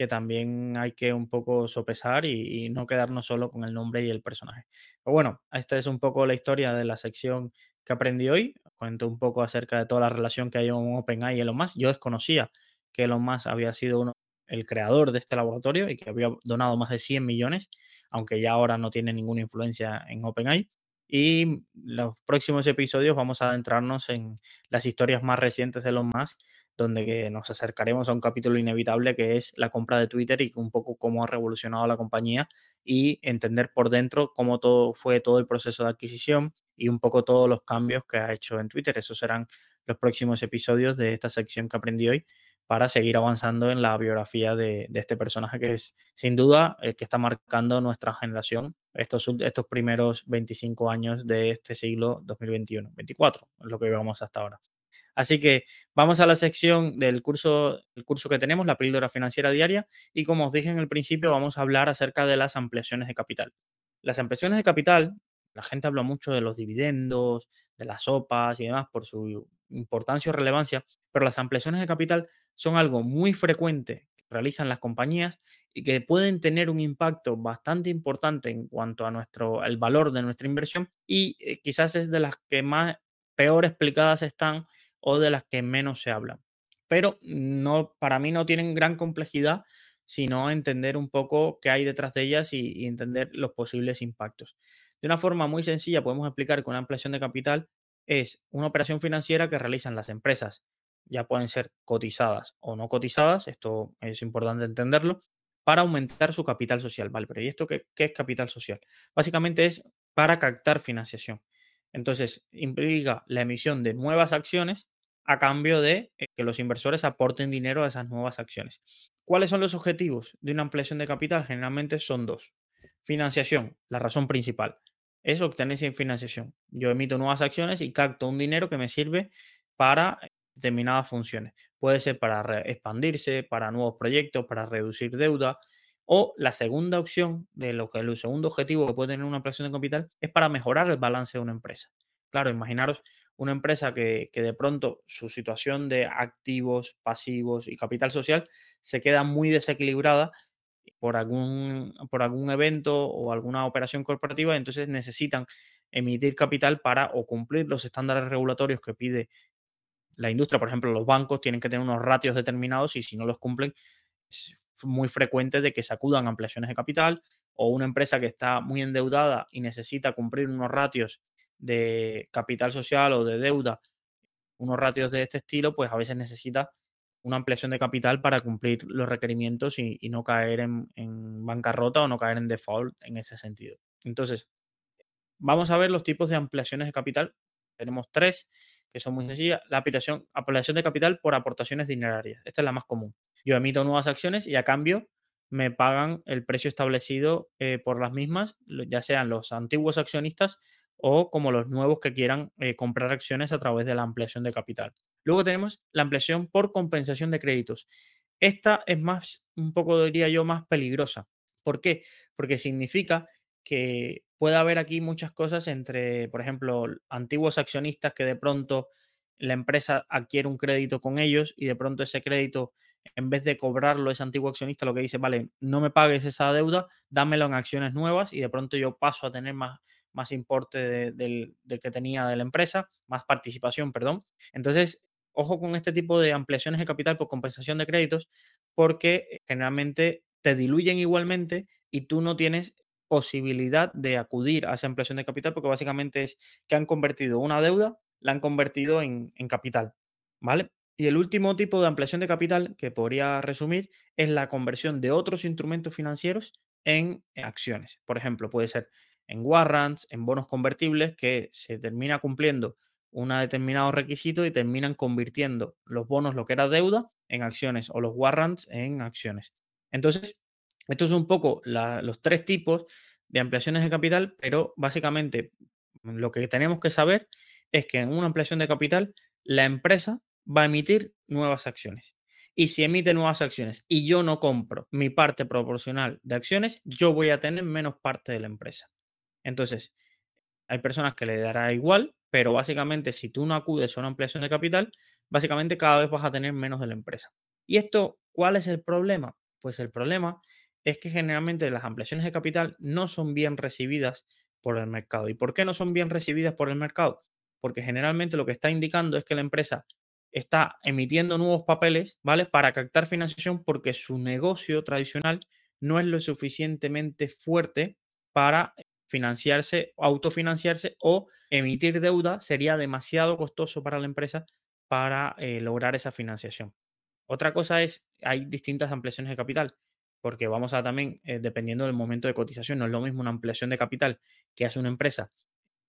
S1: que también hay que un poco sopesar y, no quedarnos solo con el nombre y el personaje. Pero bueno, esta es un poco la historia de la sección que aprendí hoy. Cuento un poco acerca de toda la relación que hay con OpenAI y Elon Musk. Yo desconocía que Elon Musk había sido uno, el creador de este laboratorio y que había donado más de 100 millones, aunque ya ahora no tiene ninguna influencia en OpenAI. Y los próximos episodios vamos a adentrarnos en las historias más recientes de Elon Musk, donde nos acercaremos a un capítulo inevitable que es la compra de Twitter y un poco cómo ha revolucionado la compañía y entender por dentro cómo todo fue todo el proceso de adquisición y un poco todos los cambios que ha hecho en Twitter. Esos serán los próximos episodios de esta sección que aprendí hoy para seguir avanzando en la biografía de, este personaje que es sin duda el que está marcando nuestra generación estos, estos primeros 25 años de este siglo 2021, 24, es lo que vemos hasta ahora. Así que vamos a la sección del curso, el curso que tenemos, la píldora financiera diaria, y como os dije en el principio, vamos a hablar acerca de las ampliaciones de capital. Las ampliaciones de capital, la gente habla mucho de los dividendos, de las sopas y demás por su importancia o relevancia, pero las ampliaciones de capital son algo muy frecuente realizan las compañías y que pueden tener un impacto bastante importante en cuanto a nuestro, el valor de nuestra inversión y eh, quizás es de las que más peor explicadas están o de las que menos se hablan. Pero no, para mí no tienen gran complejidad, sino entender un poco qué hay detrás de ellas y, y entender los posibles impactos. De una forma muy sencilla podemos explicar que una ampliación de capital es una operación financiera que realizan las empresas ya pueden ser cotizadas o no cotizadas, esto es importante entenderlo, para aumentar su capital social. Vale, pero ¿y esto qué, es capital social? Básicamente es para captar financiación. Entonces, implica la emisión de nuevas acciones a cambio de eh, que los inversores aporten dinero a esas nuevas acciones. ¿Cuáles son los objetivos de una ampliación de capital? Generalmente son dos. Financiación, la razón principal, es obtener esa financiación. Yo emito nuevas acciones y capto un dinero que me sirve para determinadas funciones. Puede ser para expandirse, para nuevos proyectos, para reducir deuda. O la segunda opción de lo que el segundo objetivo que puede tener una ampliación de capital es para mejorar el balance de una empresa. Claro, imaginaros una empresa que, que, de pronto su situación de activos, pasivos y capital social se queda muy desequilibrada por algún, por algún evento o alguna operación corporativa, entonces necesitan emitir capital para o cumplir los estándares regulatorios que pide la industria, por ejemplo, los bancos tienen que tener unos ratios determinados y si no los cumplen, es muy frecuente de que se acudan ampliaciones de capital o una empresa que está muy endeudada y necesita cumplir unos ratios de capital social o de deuda, unos ratios de este estilo, pues a veces necesita una ampliación de capital para cumplir los requerimientos y, no caer en, en, bancarrota o no caer en default en ese sentido. Entonces, vamos a ver los tipos de ampliaciones de capital. Tenemos tres que son muy sencillas. La aplicación, aplicación de capital por aportaciones dinerarias. Esta es la más común. Yo emito nuevas acciones y a cambio me pagan el precio establecido eh, por las mismas, ya sean los antiguos accionistas o como los nuevos que quieran eh, comprar acciones a través de la ampliación de capital. Luego tenemos la ampliación por compensación de créditos. Esta es más, un poco diría yo, más peligrosa. ¿Por qué? Porque significa que puede haber aquí muchas cosas entre, por ejemplo, antiguos accionistas que de pronto la empresa adquiere un crédito con ellos y de pronto ese crédito, en vez de cobrarlo ese antiguo accionista, lo que dice, vale, no me pagues esa deuda, dámelo en acciones nuevas y de pronto yo paso a tener más, más importe del, del que tenía de la empresa, más participación, perdón. Entonces, ojo con este tipo de ampliaciones de capital por compensación de créditos, porque generalmente te diluyen igualmente y tú no tienes posibilidad de acudir a esa ampliación de capital porque básicamente es que han convertido una deuda, la han convertido en, capital, ¿vale? Y el último tipo de ampliación de capital que podría resumir es la conversión de otros instrumentos financieros en acciones. Por ejemplo, puede ser en warrants, en bonos convertibles que se termina cumpliendo un determinado requisito y terminan convirtiendo los bonos, lo que era deuda, en acciones o los warrants en acciones. Entonces, estos son un poco los tres tipos de ampliaciones de capital, pero básicamente lo que tenemos que saber es que en una ampliación de capital la empresa va a emitir nuevas acciones. Y si emite nuevas acciones y yo no compro mi parte proporcional de acciones, yo voy a tener menos parte de la empresa. Entonces, hay personas que le dará igual, pero básicamente si tú no acudes a una ampliación de capital, básicamente cada vez vas a tener menos de la empresa. ¿Y esto cuál es el problema? Pues el problema es que generalmente las ampliaciones de capital no son bien recibidas por el mercado. ¿Y por qué no son bien recibidas por el mercado? Porque generalmente lo que está indicando es que la empresa está emitiendo nuevos papeles, ¿vale? Para captar financiación porque su negocio tradicional no es lo suficientemente fuerte para financiarse, autofinanciarse o emitir deuda sería demasiado costoso para la empresa para eh, lograr esa financiación. Otra cosa es, hay distintas ampliaciones de capital porque vamos a también, eh, dependiendo del momento de cotización, no es lo mismo una ampliación de capital que hace una empresa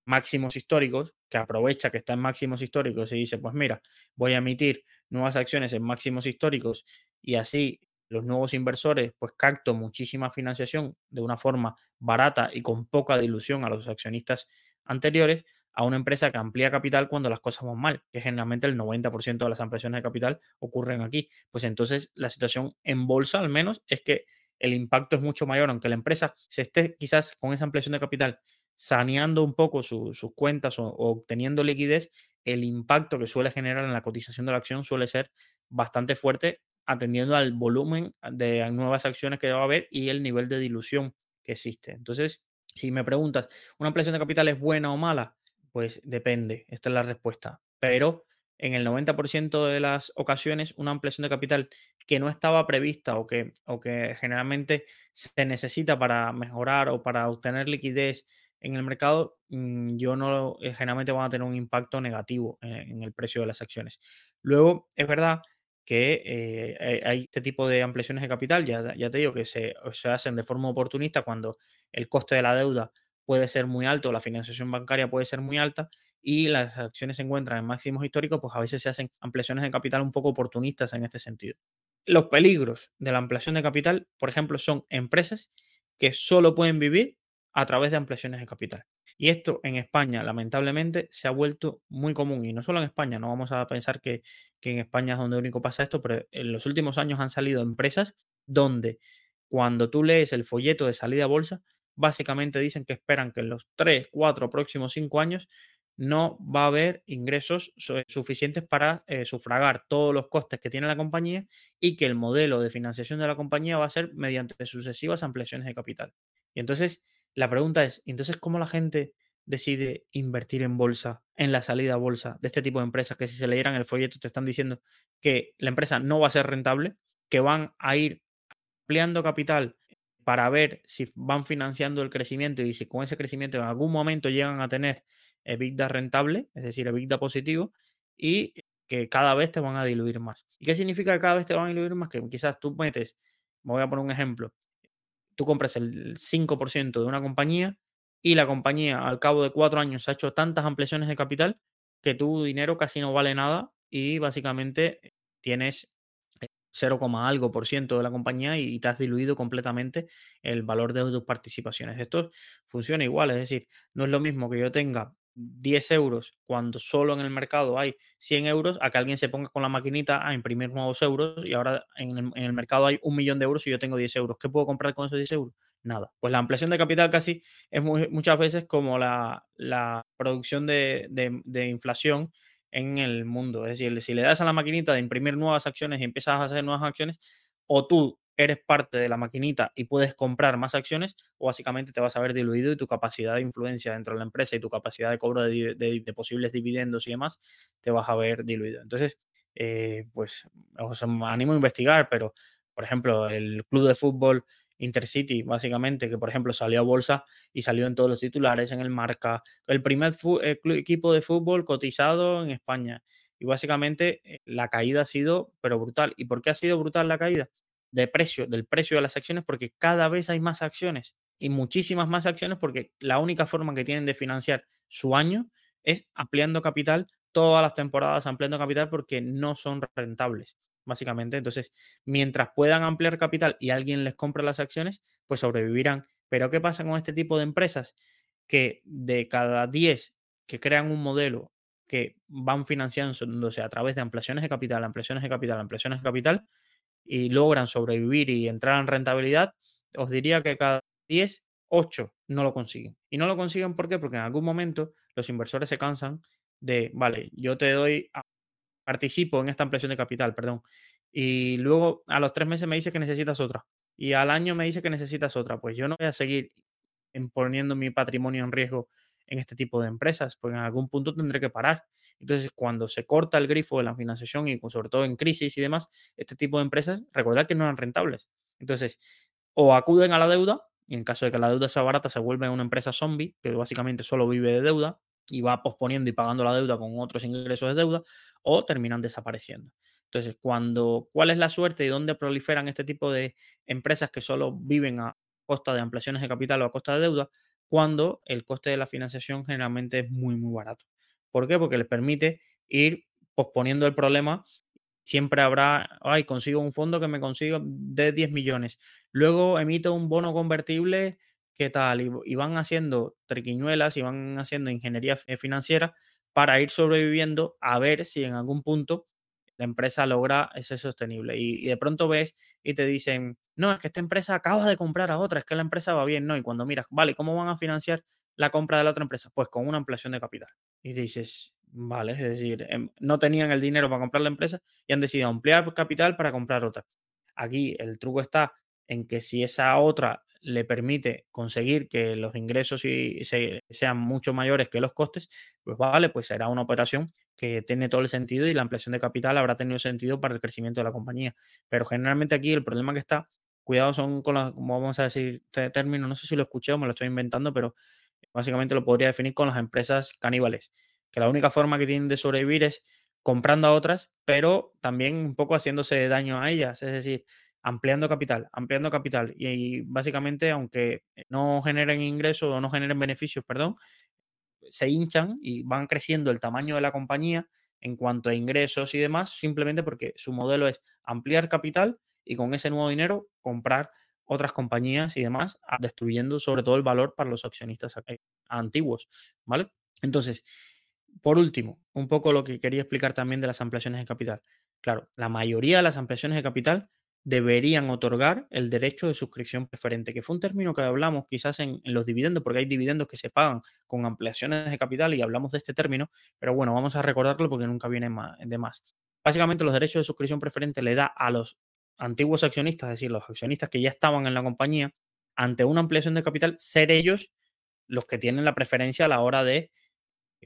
S1: máximos históricos, que aprovecha que está en máximos históricos y dice, pues mira, voy a emitir nuevas acciones en máximos históricos y así los nuevos inversores pues capto muchísima financiación de una forma barata y con poca dilución a los accionistas anteriores, a una empresa que amplía capital cuando las cosas van mal, que generalmente el 90% de las ampliaciones de capital ocurren aquí. Pues entonces la situación en bolsa al menos es que el impacto es mucho mayor, aunque la empresa se esté quizás con esa ampliación de capital saneando un poco sus cuentas o, o, obteniendo liquidez, el impacto que suele generar en la cotización de la acción suele ser bastante fuerte atendiendo al volumen de nuevas acciones que va a haber y el nivel de dilución que existe. Entonces, si me preguntas, ¿una ampliación de capital es buena o mala? Pues depende, esta es la respuesta. Pero en el 90% de las ocasiones, una ampliación de capital que no estaba prevista o que, o que generalmente se necesita para mejorar o para obtener liquidez en el mercado, mm, yo no eh, generalmente van a tener un impacto negativo en, el precio de las acciones. Luego, es verdad que eh, hay este tipo de ampliaciones de capital, ya, ya te digo que se, se, hacen de forma oportunista cuando el coste de la deuda puede ser muy alto, la financiación bancaria puede ser muy alta y las acciones se encuentran en máximos históricos, pues a veces se hacen ampliaciones de capital un poco oportunistas en este sentido. Los peligros de la ampliación de capital, por ejemplo, son empresas que solo pueden vivir a través de ampliaciones de capital. Y esto en España, lamentablemente, se ha vuelto muy común. Y no solo en España, no vamos a pensar que, en España es donde único pasa esto, pero en los últimos años han salido empresas donde cuando tú lees el folleto de salida a bolsa, básicamente dicen que esperan que en los 3, 4, próximos 5 años no va a haber ingresos suficientes para eh, sufragar todos los costes que tiene la compañía y que el modelo de financiación de la compañía va a ser mediante sucesivas ampliaciones de capital. Y entonces, la pregunta es, entonces, ¿cómo la gente decide invertir en bolsa, en la salida a bolsa de este tipo de empresas que si se leyeran el folleto te están diciendo que la empresa no va a ser rentable, que van a ir ampliando capital para ver si van financiando el crecimiento y si con ese crecimiento en algún momento llegan a tener EBITDA rentable, es decir, EBITDA positivo, y que cada vez te van a diluir más. ¿Y qué significa que cada vez te van a diluir más? Que quizás tú metes, me voy a poner un ejemplo, tú compras el 5% de una compañía y la compañía al cabo de cuatro años ha hecho tantas ampliaciones de capital que tu dinero casi no vale nada y básicamente tienes 0, algo por ciento de la compañía y te has diluido completamente el valor de tus participaciones. Esto funciona igual, es decir, no es lo mismo que yo tenga 10 euros cuando solo en el mercado hay 100 euros a que alguien se ponga con la maquinita a imprimir nuevos euros y ahora en el, mercado hay un millón de euros y yo tengo 10 euros. ¿Qué puedo comprar con esos 10 euros? Nada. Pues la ampliación de capital casi es muchas veces como la, producción de, de, inflación en el mundo. Es decir, si le das a la maquinita de imprimir nuevas acciones y empiezas a hacer nuevas acciones, o tú eres parte de la maquinita y puedes comprar más acciones, o básicamente te vas a ver diluido y tu capacidad de influencia dentro de la empresa y tu capacidad de cobro de, posibles dividendos y demás, te vas a ver diluido. Entonces, eh, pues os animo a investigar, pero por ejemplo, el club de fútbol Intercity, básicamente, que por ejemplo salió a bolsa y salió en todos los titulares, en el marca, el primer eh, equipo de fútbol cotizado en España. Y básicamente eh, la caída ha sido, pero brutal. ¿Y por qué ha sido brutal la caída? De precio, del precio de las acciones, porque cada vez hay más acciones y muchísimas más acciones, porque la única forma que tienen de financiar su año es ampliando capital todas las temporadas, ampliando capital porque no son rentables, básicamente. Entonces, mientras puedan ampliar capital y alguien les compre las acciones, pues sobrevivirán. Pero ¿qué pasa con este tipo de empresas? Que de cada 10 que crean un modelo que van financiándose a través de ampliaciones de capital, ampliaciones de capital, ampliaciones de capital, y logran sobrevivir y entrar en rentabilidad, os diría que cada 10, 8 no lo consiguen. Y no lo consiguen ¿por? Porque en algún momento los inversores se cansan de, vale, yo te doy, participo en esta ampliación de capital, perdón, y luego a los tres meses me dice que necesitas otra. Y al año me dice que necesitas otra. Pues yo no voy a seguir poniendo mi patrimonio en riesgo en este tipo de empresas, porque en algún punto tendré que parar. Entonces, cuando se corta el grifo de la financiación y sobre todo en crisis y demás, este tipo de empresas, recordad que no eran rentables. Entonces, o acuden a la deuda, y en caso de que la deuda sea barata, se vuelve una empresa zombie, que básicamente solo vive de deuda y va posponiendo y pagando la deuda con otros ingresos de deuda, o terminan desapareciendo. Entonces, cuando, ¿cuál es la suerte y dónde proliferan este tipo de empresas que solo viven a costa de ampliaciones de capital o a costa de deuda? Cuando el coste de la financiación generalmente es muy, muy barato. ¿Por qué? Porque les permite ir posponiendo el problema. Siempre habrá, ay, consigo un fondo que me consigo de 10 millones. Luego emito un bono convertible, ¿qué tal? Y, van haciendo triquiñuelas y van haciendo ingeniería financiera para ir sobreviviendo a ver si en algún punto la empresa logra ese sostenible. Y, y, de pronto ves y te dicen, no, es que esta empresa acaba de comprar a otra, es que la empresa va bien, ¿no? Y cuando miras, vale, ¿cómo van a financiar la compra de la otra empresa? Pues con una ampliación de capital. Y dices, ¿vale? Es decir, em, no tenían el dinero para comprar la empresa y han decidido ampliar capital para comprar otra. Aquí el truco está en que si esa otra le permite conseguir que los ingresos sean mucho mayores que los costes, pues vale, pues será una operación que tiene todo el sentido y la ampliación de capital habrá tenido sentido para el crecimiento de la compañía. Pero generalmente aquí el problema que está, cuidado son con las, como vamos a decir este término, no sé si lo escuché o me lo estoy inventando, pero básicamente lo podría definir con las empresas caníbales, que la única forma que tienen de sobrevivir es comprando a otras, pero también un poco haciéndose daño a ellas, es decir, ampliando capital, ampliando capital. Y, básicamente, aunque no generen ingresos o no generen beneficios, perdón, se hinchan y van creciendo el tamaño de la compañía en cuanto a ingresos y demás, simplemente porque su modelo es ampliar capital y con ese nuevo dinero comprar otras compañías y demás, destruyendo sobre todo el valor para los accionistas antiguos, ¿vale? Entonces, por último, un poco lo que quería explicar también de las ampliaciones de capital. Claro, la mayoría de las ampliaciones de capital deberían otorgar el derecho de suscripción preferente, que fue un término que hablamos quizás en, los dividendos, porque hay dividendos que se pagan con ampliaciones de capital y hablamos de este término, pero bueno, vamos a recordarlo porque nunca viene de más. Básicamente los derechos de suscripción preferente le da a los antiguos accionistas, es decir, los accionistas que ya estaban en la compañía, ante una ampliación de capital, ser ellos los que tienen la preferencia a la hora de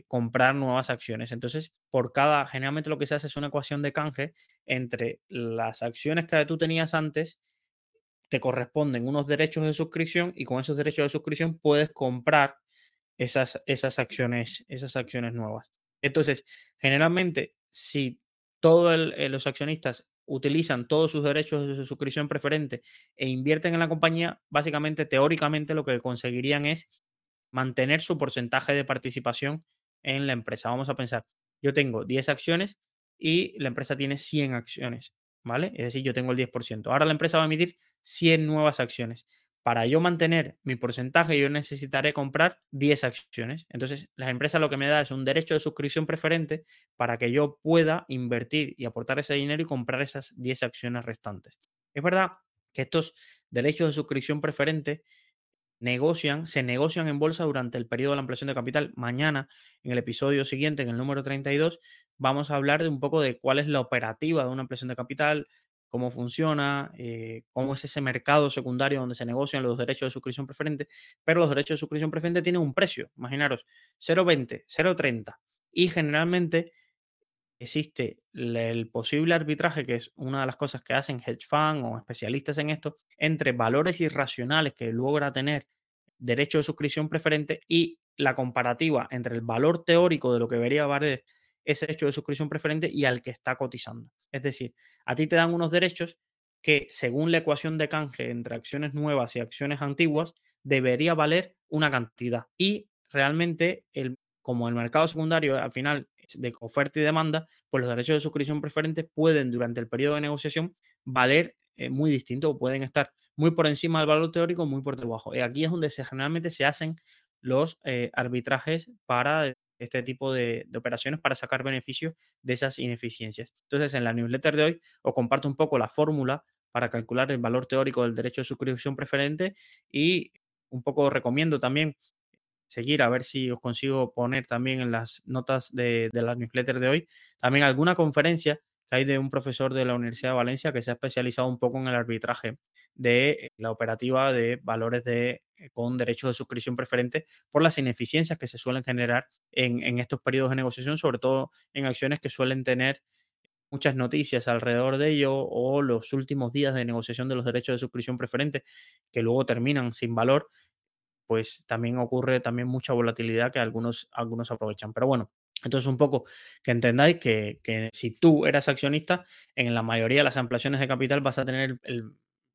S1: comprar nuevas acciones. Entonces, por cada, generalmente lo que se hace es una ecuación de canje entre las acciones que tú tenías antes, te corresponden unos derechos de suscripción y con esos derechos de suscripción puedes comprar esas, esas acciones, esas acciones nuevas. Entonces, generalmente, si todos eh, los accionistas utilizan todos sus derechos de suscripción preferente e invierten en la compañía, básicamente, teóricamente, lo que conseguirían es mantener su porcentaje de participación en la empresa. Vamos a pensar, yo tengo 10 acciones y la empresa tiene 100 acciones, ¿vale? Es decir, yo tengo el 10%. Ahora la empresa va a emitir 100 nuevas acciones. Para yo mantener mi porcentaje, yo necesitaré comprar 10 acciones. Entonces, la empresa lo que me da es un derecho de suscripción preferente para que yo pueda invertir y aportar ese dinero y comprar esas 10 acciones restantes. Es verdad que estos derechos de suscripción preferente negocian, se negocian en bolsa durante el periodo de la ampliación de capital. Mañana, en el episodio siguiente, en el número 32, vamos a hablar de un poco de cuál es la operativa de una ampliación de capital, cómo funciona, eh, cómo es ese mercado secundario donde se negocian los derechos de suscripción preferente, pero los derechos de suscripción preferente tienen un precio, imaginaros, 0,20, 0,30 y generalmente existe el posible arbitraje, que es una de las cosas que hacen hedge funds o especialistas en esto, entre valores irracionales que logra tener derecho de suscripción preferente y la comparativa entre el valor teórico de lo que debería valer ese derecho de suscripción preferente y al que está cotizando. Es decir, a ti te dan unos derechos que según la ecuación de canje entre acciones nuevas y acciones antiguas, debería valer una cantidad. Y realmente, el, como el mercado secundario al final de oferta y demanda, pues los derechos de suscripción preferente pueden durante el periodo de negociación valer eh, muy distinto o pueden estar muy por encima del valor teórico, muy por debajo. Y aquí es donde se, generalmente se hacen los eh, arbitrajes para este tipo de, operaciones para sacar beneficios de esas ineficiencias. Entonces, en la newsletter de hoy os comparto un poco la fórmula para calcular el valor teórico del derecho de suscripción preferente y un poco recomiendo también seguir, a ver si os consigo poner también en las notas de, de la newsletter de hoy, también alguna conferencia que hay de un profesor de la Universidad de Valencia que se ha especializado un poco en el arbitraje de la operativa de valores de, con derechos de suscripción preferente por las ineficiencias que se suelen generar en, en estos periodos de negociación, sobre todo en acciones que suelen tener muchas noticias alrededor de ello o los últimos días de negociación de los derechos de suscripción preferente que luego terminan sin valor pues también ocurre también mucha volatilidad que algunos, algunos aprovechan. Pero bueno, entonces un poco que entendáis que, que, si tú eras accionista, en la mayoría de las ampliaciones de capital vas a tener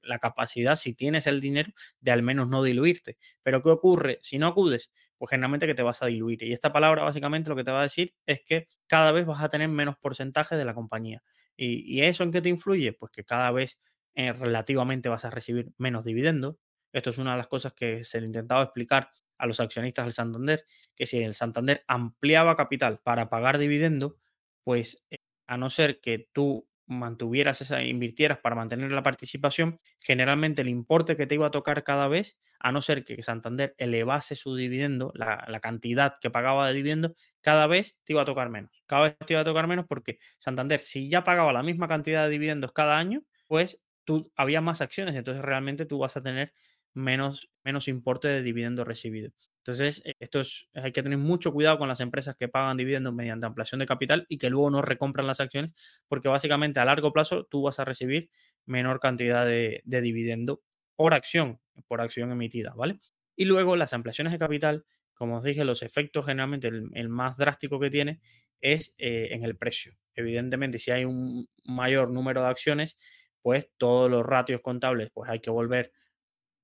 S1: la capacidad, si tienes el dinero, de al menos no diluirte. Pero ¿qué ocurre si no acudes? Pues generalmente que te vas a diluir. Y esta palabra básicamente lo que te va a decir es que cada vez vas a tener menos porcentaje de la compañía. ¿Y, eso en qué te influye? Pues que cada vez eh, relativamente vas a recibir menos dividendos, esto es una de las cosas que se le intentaba explicar a los accionistas del Santander, que si el Santander ampliaba capital para pagar dividendo, pues eh, a no ser que tú mantuvieras esa, invirtieras para mantener la participación, generalmente el importe que te iba a tocar cada vez, a no ser que Santander elevase su dividendo, la, la cantidad que pagaba de dividendo, cada vez te iba a tocar menos. Cada vez te iba a tocar menos porque Santander, si ya pagaba la misma cantidad de dividendos cada año, pues tú había más acciones, entonces realmente tú vas a tener menos, menos importe de dividendo recibido. Entonces, eh, esto es, hay que tener mucho cuidado con las empresas que pagan dividendos mediante ampliación de capital y que luego no recompran las acciones, porque básicamente a largo plazo tú vas a recibir menor cantidad de, dividendo por acción, por acción emitida, ¿vale? Y luego las ampliaciones de capital, como os dije, los efectos generalmente, el, más drástico que tiene es eh, en el precio. Evidentemente, si hay un mayor número de acciones, pues todos los ratios contables, pues hay que volver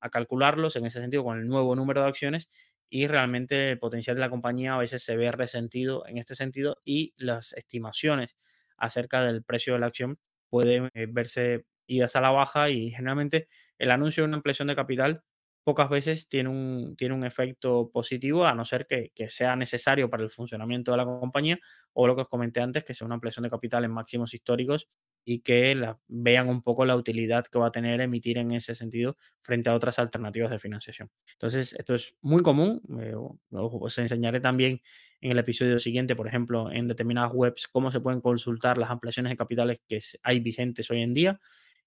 S1: a calcularlos en ese sentido con el nuevo número de acciones y realmente el potencial de la compañía a veces se ve resentido en este sentido y las estimaciones acerca del precio de la acción pueden eh, verse idas a la baja y generalmente el anuncio de una ampliación de capital pocas veces tiene un, tiene un efecto positivo a no ser que, que, sea necesario para el funcionamiento de la compañía o lo que os comenté antes, que sea una ampliación de capital en máximos históricos y que vean un poco la utilidad que va a tener emitir en ese sentido frente a otras alternativas de financiación. Entonces, esto es muy común. Eh, os enseñaré también en el episodio siguiente, por ejemplo, en determinadas webs, cómo se pueden consultar las ampliaciones de capitales que hay vigentes hoy en día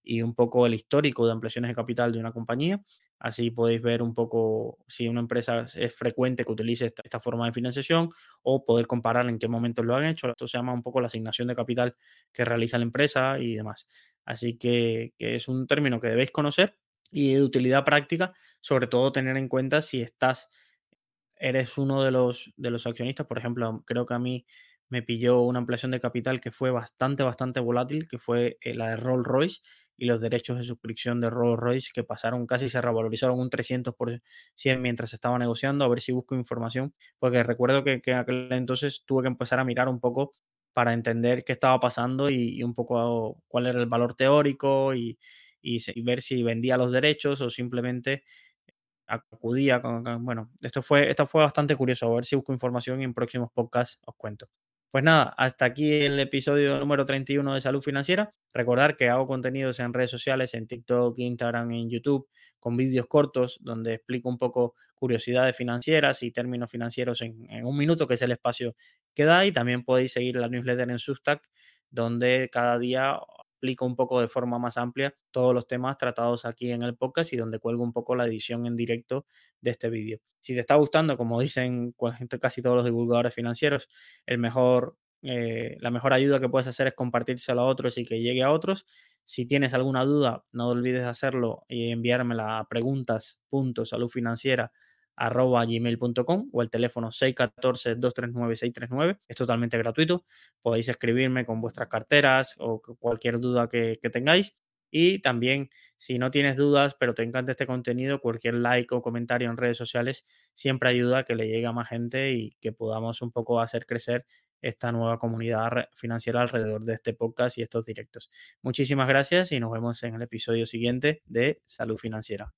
S1: y un poco el histórico de ampliaciones de capital de una compañía. Así podéis ver un poco si una empresa es frecuente que utilice esta, forma de financiación o poder comparar en qué momentos lo han hecho. Esto se llama un poco la asignación de capital que realiza la empresa y demás. Así que, que es un término que debéis conocer y de utilidad práctica, sobre todo tener en cuenta si estás, eres uno de los, de los accionistas, por ejemplo, creo que a mí me pilló una ampliación de capital que fue bastante, bastante volátil, que fue eh, la de Rolls Royce y los derechos de suscripción de Rolls Royce que pasaron casi, se revalorizaron un 300% mientras estaba negociando, a ver si busco información, porque recuerdo que, que aquel entonces tuve que empezar a mirar un poco para entender qué estaba pasando y, un poco cuál era el valor teórico y, y, ver si vendía los derechos o simplemente acudía con, bueno, esto fue, esto fue bastante curioso, a ver si busco información y en próximos podcasts os cuento. Pues nada, hasta aquí el episodio número 31 de Salud Financiera. Recordar que hago contenidos en redes sociales, en TikTok, Instagram, en YouTube, con vídeos cortos donde explico un poco curiosidades financieras y términos financieros en, un minuto, que es el espacio que da. Y también podéis seguir la newsletter en Substack, donde cada día explico un poco de forma más amplia todos los temas tratados aquí en el podcast y donde cuelgo un poco la edición en directo de este vídeo. Si te está gustando, como dicen casi todos los divulgadores financieros, el mejor, eh, la mejor ayuda que puedes hacer es compartírselo a otros y que llegue a otros. Si tienes alguna duda, no olvides hacerlo y enviármela a preguntas.saludfinanciera arroba gmail.com o el teléfono 614-239-639. Es totalmente gratuito. Podéis escribirme con vuestras carteras o cualquier duda que, que tengáis. Y también, si no tienes dudas, pero te encanta este contenido, cualquier like o comentario en redes sociales siempre ayuda a que le llegue a más gente y que podamos un poco hacer crecer esta nueva comunidad financiera alrededor de este podcast y estos directos. Muchísimas gracias y nos vemos en el episodio siguiente de Salud Financiera.